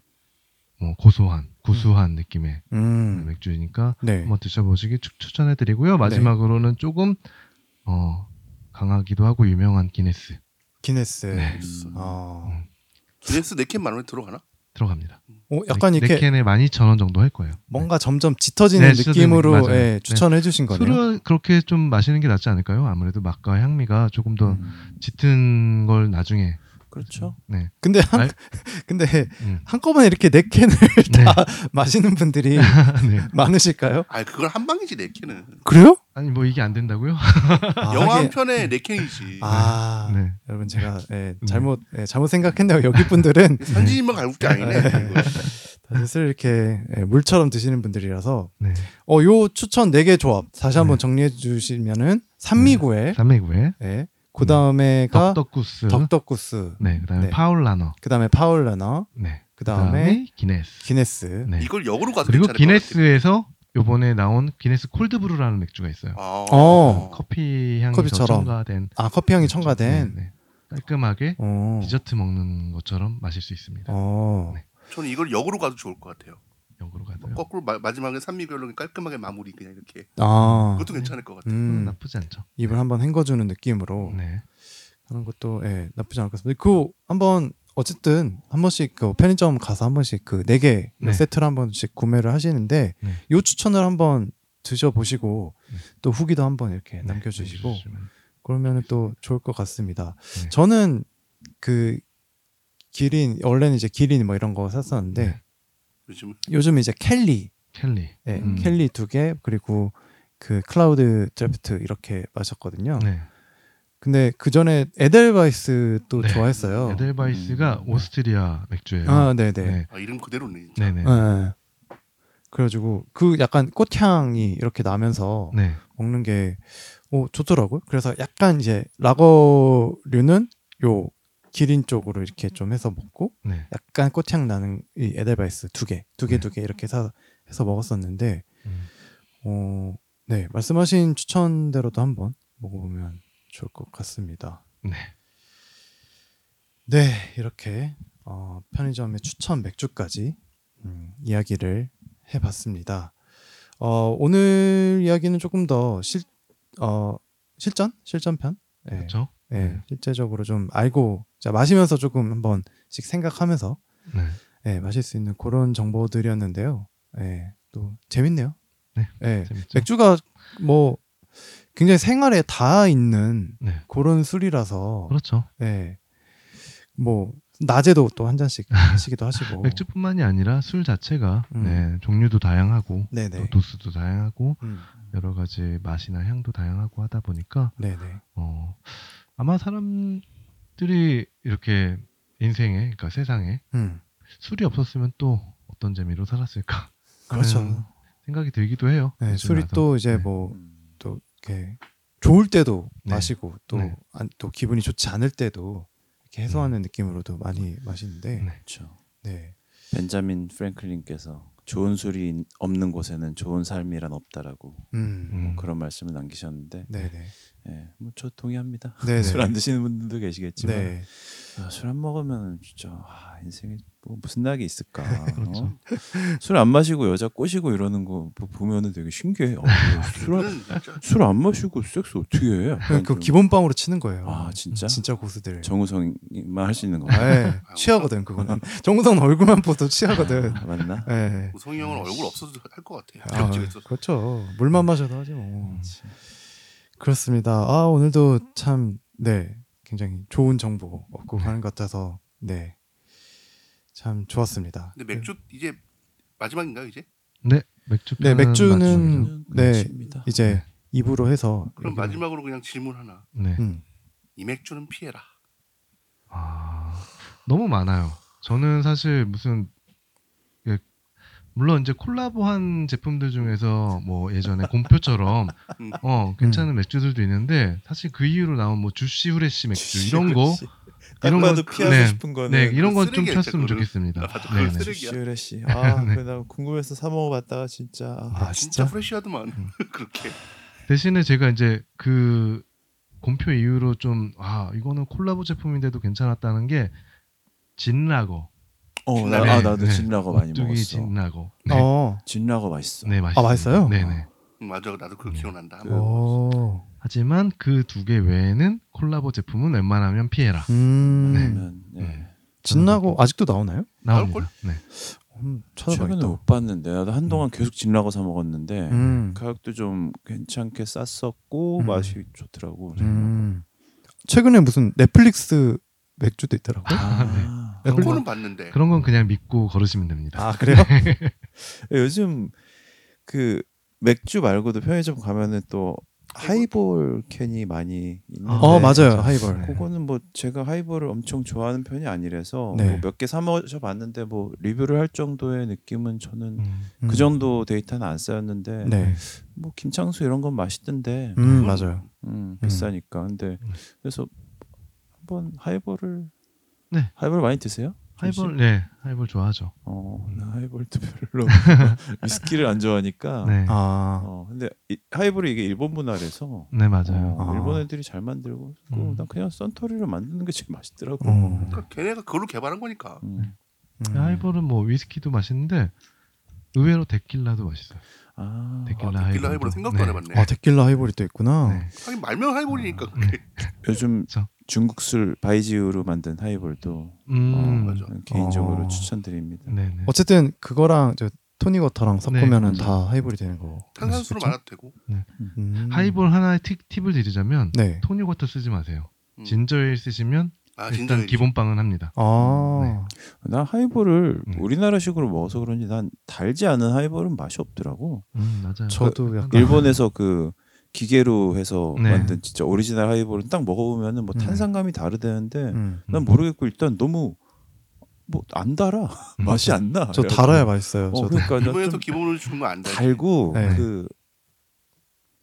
뭐 고소한, 구수한 느낌의 음. 맥주니까 네. 한번 드셔보시기 추, 추천해드리고요. 마지막으로는 조금 어, 강하기도 하고 유명한 기네스 기네스. 네. 아. 기네스 네캔 만 원에 들어가나? 들어갑니다. 어, 약간 네, 이렇게 네 캔에 12,000원 정도 할 거예요. 뭔가 점점 짙어지는 네, 느낌으로. 예, 네. 추천해 주신 거네요. 술은 그렇게 좀 마시는 게 낫지 않을까요? 아무래도 맛과 향미가 조금 더 음. 짙은 걸 나중에 그렇죠. 네. 근데 한 알- 근데 음. 한꺼번에 이렇게 네 캔을 네. 다 마시는 분들이 네. 아 많으실까요? 그걸 한 방이지 네 캔은. 그래요? 아니 뭐 이게 안 된다고요? 아, 영화 한 편에 네 캔이지. 아 네. 여러분 제가 예, 잘못 예, 잘못 생각했네요. 여기 분들은 현지인만 갈게 아니네. 이거. 다들 술 이렇게 예, 물처럼 드시는 분들이라서 네. 어요 추천 네 개 조합 다시 한번 네. 정리해 주시면은 산미구에 삼매구에 예, 그 다음에가 덕덕구스. 덕덕구스, 네. 그다음에 네. 파울라너. 그 다음에 파울라너, 네. 그 다음에 기네스. 기네스. 네. 이걸 역으로 가도 그리고. 기네스에서 요번에 나온 기네스 콜드브루라는 맥주가 있어요. 아, 어. 커피 향이 첨가된 아 커피 향이 첨가된. 네, 네. 깔끔하게 어. 디저트 먹는 것처럼 마실 수 있습니다. 어. 네. 저는 이걸 역으로 가도 좋을 것 같아요. 역으로 가도요. 거꾸로 마, 마지막에 산미구엘로 깔끔하게 마무리 그냥 이렇게. 아. 그것도 괜찮을 것 같아요. 음, 음. 나쁘지 않죠. 입을 한번 헹궈주는 느낌으로 네. 하는 것도 예, 나쁘지 않을 것 같습니다. 그 한번 어쨌든 한 번씩 그 편의점 가서 한 번씩 그 네개 네. 세트를 한 번씩 구매를 하시는데 네. 요 추천을 한번 드셔보시고 네. 또 후기도 한번 이렇게 네, 남겨주시고. 그러면 또 좋을 것 같습니다. 네. 저는 그 기린 원래는 이제 기린 뭐 이런 거 샀었는데 네. 요즘 요즘 이제 켈리, 켈리. 네, 음. 켈리 두 개 그리고 그 클라우드 드래프트 이렇게 마셨거든요. 네. 근데 그 전에 에델바이스 또 네. 좋아했어요. 에델바이스가 음. 오스트리아 맥주예요. 아, 네네. 네. 아, 이름 그대로네. 진짜. 네네. 네. 그래가지고 그 약간 꽃향이 이렇게 나면서 네. 먹는 게 오, 좋더라고요. 그래서 약간 이제 라거류는 요 기린 쪽으로 이렇게 좀 해서 먹고 네. 약간 꽃향 나는 이 에델바이스 두 개, 두 개, 네. 두개 이렇게 사, 해서 먹었었는데 음. 어, 네 말씀하신 추천대로도 한번 먹어보면 좋을 것 같습니다. 네. 네, 이렇게 어, 편의점의 추천 맥주까지 음, 이야기를 해봤습니다. 어, 오늘 이야기는 조금 더 실, 어, 실전? 실전편? 네, 그렇죠. 네, 네. 실제적으로 좀 알고 자, 마시면서 조금 한번씩 생각하면서 네. 네, 마실 수 있는 그런 정보들이었는데요. 네, 또 재밌네요. 네, 네. 맥주가 뭐 굉장히 생활에 다 있는 네. 그런 술이라서 그렇죠. 네. 뭐 낮에도 또 한 잔씩 하시기도 하시고 맥주뿐만이 아니라 술 자체가 음. 네, 종류도 다양하고 네네. 또 도수도 다양하고 음. 여러 가지 맛이나 향도 다양하고 하다 보니까 네네. 어, 아마 사람 들이 이렇게 인생에 그러니까 세상에 음. 술이 없었으면 또 어떤 재미로 살았을까 그렇죠. 하는 생각이 들기도 해요. 네, 술이 와서. 또 이제 네. 뭐 음. 또 이렇게 좋을 때도 네. 마시고 또, 네. 기분이 좋지 않을 때도 이렇게 해소하는 느낌으로도 많이 마시는데 네. 그렇죠. 네. 벤자민 프랭클린께서 좋은 술이 없는 곳에는 좋은 삶이란 없다라고 음. 음. 뭐 그런 말씀을 남기셨는데, 네네. 예, 뭐저 동의합니다. 네네. 술안 드시는 분들도 계시겠지만 네. 술안 먹으면 진짜 아, 인생에 뭐 무슨 낙이 있을까? 그렇죠. 어? 술안 마시고 여자 꼬시고 이러는 거 보- 보면은 되게 신기해. 어, 술안 마시고 섹스 어떻게 해? 그 좀- 기본빵으로 치는 거예요. 아 진짜? 진짜 고수들. 정우성이만 할 수 있는 거. 네, 취하거든 그거는. 정우성 얼굴만 보도 취하거든. 아, 맞나? 네. 우성이 형은 얼굴 없어도 할 것 같아. 아. 그렇죠. 물만 마셔도 하지 뭐. 그렇지. 그렇습니다. 아 오늘도 참 네 굉장히 좋은 정보 얻고 가는 것 같아서 네 참 좋았습니다. 근데 맥주 이제 마지막인가요 이제? 네, 맥주 네, 맥주는 네, 끝입니다. 이제 입으로 해서 그럼 여기는- 마지막으로 그냥 질문 하나. 네. 음, 이 맥주는 피해라. 아, 너무 많아요. 저는 사실 무슨 예, 물론 이제 콜라보한 제품들 중에서 뭐 예전에 곰표처럼 음. 어 괜찮은 맥주들도 있는데 사실 그 이후로 나온 뭐 주시 후레쉬 맥주 이런 거딱 이런 거- 피하고 네, 싶은 거는 네 이런 건좀 쓰레기야, 폈으면. 좋겠습니다. 아, 맞아, 네, 네. 쓰레기. 쓰레기야. 아, 네. 그나 궁금해서 사 먹어봤다가 진짜. 아, 아 진짜 진짜 프레시하더만 음. 그렇게. 대신에 제가 이제 그 곰표 이후로 좀 아 이거는 콜라보 제품인데도 괜찮았다는 게 진라거. 어, 나, 네, 아 나도 네. 진라거 많이 먹었어. 진라거. 네, 어, 진라거 맛있어. 네 맛있어요. 맛있어요? 네 네. 음, 맞아 나도 그거 음. 기억난다. 그- 오, 하지만 그 두 개 외에는 콜라보 제품은 웬만하면 피해라. 음, 그러면 네. 음. 진나고 아직도 나오나요? 나옵니다. 나올걸? 네. 음, 최근에. 못 봤는데 나도 한동안 계속 진라거 사 먹었는데 음, 가격도 좀 괜찮게 쌌었고 음. 맛이 좋더라고. 음. 최근에 무슨 넷플릭스 맥주도 있더라고요. 아, 그런 그거는 건- 봤는데. 그런 건 그냥 믿고 걸으시면 됩니다. 아 그래요? 요즘 그 맥주 말고도 편의점 가면은 또 하이볼 캔이 많이 있는데 어 맞아요. 하이볼. 네. 그거는 뭐 제가 하이볼을 엄청 좋아하는 편이 아니라서 네. 뭐 몇개 사 마셔봤는데 뭐 리뷰를 할 정도의 느낌은 저는 음. 음. 그 정도 데이터는 안 쌓였는데 네. 뭐 김창수 이런 건 맛있던데 음 맞아요. 음, 비싸니까 근데 음. 그래서 한번 하이볼을 네. 하이볼 많이 드세요? 하이볼 네 하이볼 좋아하죠. 어, 나 하이볼도 별로 위스키를 안 좋아하니까. 네. 아 어, 근데 이, 하이볼이 이게 일본 문화라서 네 맞아요. 어, 아. 일본 애들이 잘 만들고 그 음. 난 그냥 썬토리로 만드는 게 제일 맛있더라고. 어. 그러니까 걔네가 그걸로 개발한 거니까. 음. 음. 하이볼은 뭐 위스키도 맛있는데 의외로 데킬라도 맛있어요. 아, 데킬라 아, 하이볼은 생각도 안 네. 해봤네. 아 데킬라 하이볼이 또 있구나. 네. 하긴 말면 하이볼이니까. 네. 요즘 그쵸. 중국 술 바이지우로 만든 하이볼도 음. 어, 맞아. 개인적으로 어. 추천드립니다. 네네. 어쨌든 그거랑 저 토닉 워터랑 섞으면은 네. 다 하이볼이 되는 거. 탄산수로? 말아도 되고. 음. 하이볼 하나의 팁, 팁을 드리자면 네. 토닉 워터 쓰지 마세요. 음. 진저일 쓰시면 아 일단 진짜 기본빵은 합니다. 아. 난 하이볼을 음. 우리나라식으로 먹어서 그런지 난 달지 않은 하이볼은 맛이 없더라고. 음, 맞아요. 저도 약간 일본에서 그 기계로 해서 네. 만든 진짜 오리지널 하이볼은 딱 먹어보면은 뭐 음. 탄산감이 다르다는데 음. 난 모르겠고 일단 너무 뭐 안 달아 음. 맛이 안 나. 저 그래가지고. 달아야 맛있어요. 어, 저도. 그러니까 나 일본에서 좀 기본으로 주는 거안 돼. 달고 네. 그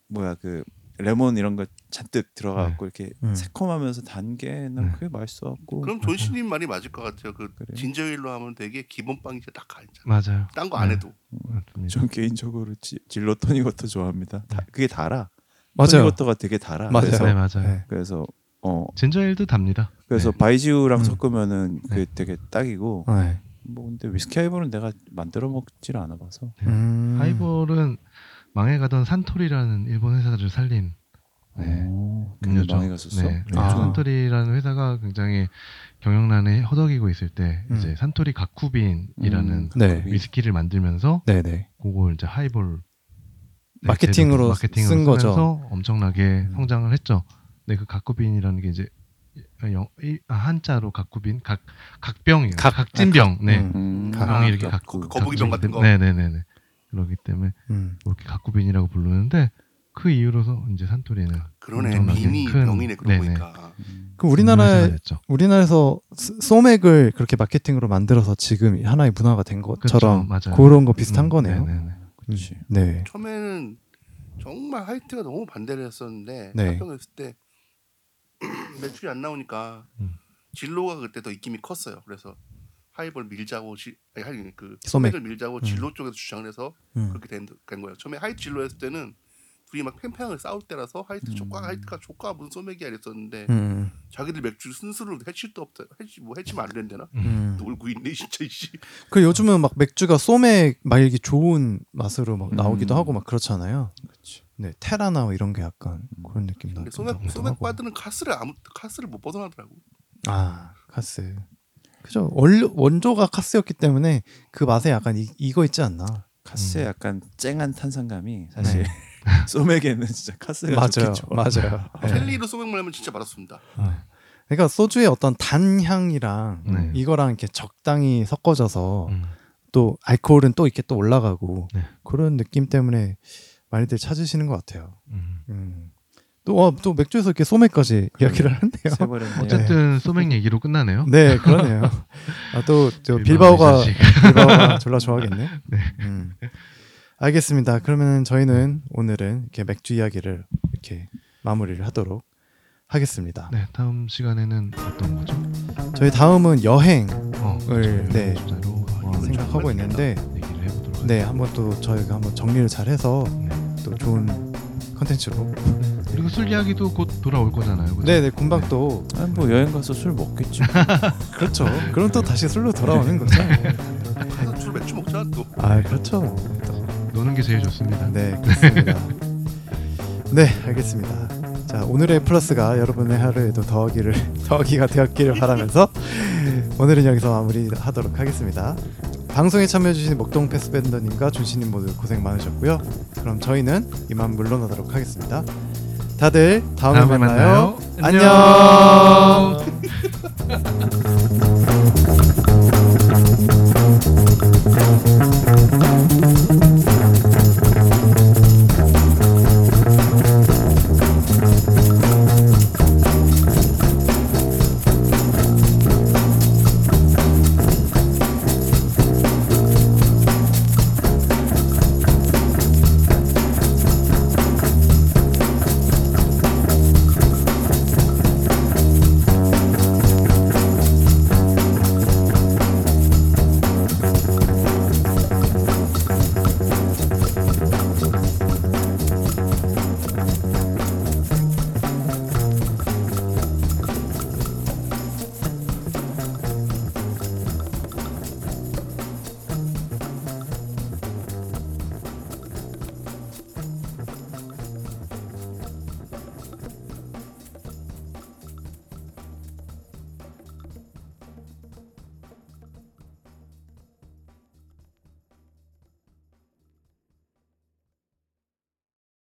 뭐야 그 레몬 이런 거 잔뜩 들어가갖고 이렇게 음. 새콤하면서 단 게난 네. 그게 맛있어갖고 그럼 존씨님 말이 맞을 것 같아요. 그 그래요? 진저일로 하면 되게 기본 빵이 진짜 딱 가잖아. 맞아요. 딴 거안 네. 해도. 맞습니다. 전 개인적으로 지, 진로 토닉워터 좋아합니다. 다- 그게 달아. 맞아요. 토닉워터가 되게 달아. 맞아요. 그래서, 네, 맞아요. 네. 그래서 어 진저일도 답니다. 그래서 네. 바이지우랑 음. 섞으면은 그게 네. 되게 딱이고 네. 뭐 근데 위스키 하이볼은 내가 만들어 먹질 않아 봐서 음. 하이볼은 망해가던 산토리라는 일본 회사를 살린 네. 오, 음료죠. 굉장히 많이 갔었어. 네. 아. 산토리라는 회사가 굉장히 경영난에 허덕이고 있을 때 음. 이제 산토리 가쿠빈이라는 음, 네. 가쿠빈. 위스키를 만들면서 네 네. 그걸 이제 하이볼 네, 마케팅으로 마케팅으로 쓴 거죠. 엄청나게 음. 성장을 했죠. 네, 그 가쿠빈이라는 게 이제 영, 이- 아, 한자로 가쿠빈 각 각병이에요. 각- 각진병. 네. 음. 음, 가- 병이 이렇게 가- 갖고 그 거북이병 같은 거. 네 네 네 네. 그렇기 때문에 음. 이렇게 가쿠빈이라고 부르는데 그 이후로서 이제 산토리는 그러네. 엄청나게 빈이 큰- 병이네. 그러고 네네. 보니까. 음. 그 우리나라에 회사가 됐죠. 우리나라에서 스- 소맥을 그렇게 마케팅으로 만들어서 지금 하나의 문화가 된 것처럼 맞아요. 그런 거 비슷한 음, 거네요. 네네네. 그렇지. 네. 처음에는 정말 하이트가 너무 반대를 했었는데 네. 합병 했을 때 매출이 안 나오니까 음. 진로가 그때 더 입김이 컸어요. 그래서 하이볼 밀자고 지, 아니 하이 그 소맥. 소맥을 밀자고 음. 진로 쪽에서 주장을 해서 음. 그렇게 된, 된 거예요. 처음에 하이트 진로 했을 때는 둘이 막 팽팽하게 싸울 때라서 하이트 음. 좆까 하이트가 좆까 무슨 소맥이야 이랬었는데 음. 자기들 맥주 순수를 해칠 수도 없다. 해치 뭐 해치면 안 된대나? 음. 놀고 있네 진짜 이씨. 그 요즘은 막 맥주가 소맥 말기 좋은 맛으로 막 나오기도 음. 하고 막 그렇잖아요. 그렇지. 네, 테라나 뭐 이런 게 약간 음. 그런 느낌 나기도 소맥. 소맥 바드는 카스를 아무 카스를 못 벗어나더라고. 아 카스. 그죠. 원 원조가 카스였기 때문에 그 맛에 약간 이, 이거 있지 않나. 카스의 음. 약간 쨍한 탄산감이 사실 소맥에는 진짜 카스가 맞아요, 좋겠죠. 맞아요. 네. 첼리로 소맥 말면 진짜 맛없습니다. 그러니까 소주의 어떤 단향이랑 네. 이거랑 이렇게 적당히 섞어져서 음. 또 알코올은 또 이렇게 또 올라가고 네. 그런 느낌 때문에 많이들 찾으시는 것 같아요. 음. 음. 또, 어, 또 맥주에서 이렇게 소맥까지 이야기를 하는데요. 세버렸네. 어쨌든 소맥 얘기로 끝나네요. 네, 그러네요. 아, 또 저 빌바오 빌바오가. 빌바오가 졸라 좋아하겠네. 네. 음. 알겠습니다. 그러면 저희는 오늘은 이렇게 맥주 이야기를 이렇게 마무리를 하도록 하겠습니다. 네, 다음 시간에는 어떤 거죠? 저희 다음은 여행 어, 을, 네, 주제로 생각하고 있는데 얘기를 해보도록 네, 한번 또 저희가 한번 정리를 잘 해서 하겠습니다. 또 좋은 컨텐츠로 네. 그리고 술 이야기도 곧 돌아올 거잖아요. 그죠? 네, 네, 금방 또 아, 뭐 여행 가서 술 먹겠지. 그렇죠. 그럼 또 다시 술로 돌아오는 거죠. 가서 술 맥주 먹자 또. 아, 그렇죠. 노는 게 제일 좋습니다. 네, 그렇습니다. 네, 알겠습니다. 자, 오늘의 플러스가 여러분의 하루에도 더하기를 더하기가 되었기를 바라면서 오늘은 여기서 마무리하도록 하겠습니다. 방송에 참여해주신 목동 패스밴더님과 준신님 모두 고생 많으셨고요. 그럼 저희는 이만 물러나도록 하겠습니다. 다들 다음에, 다음에 만나요. 만나요. 안녕. 안녕.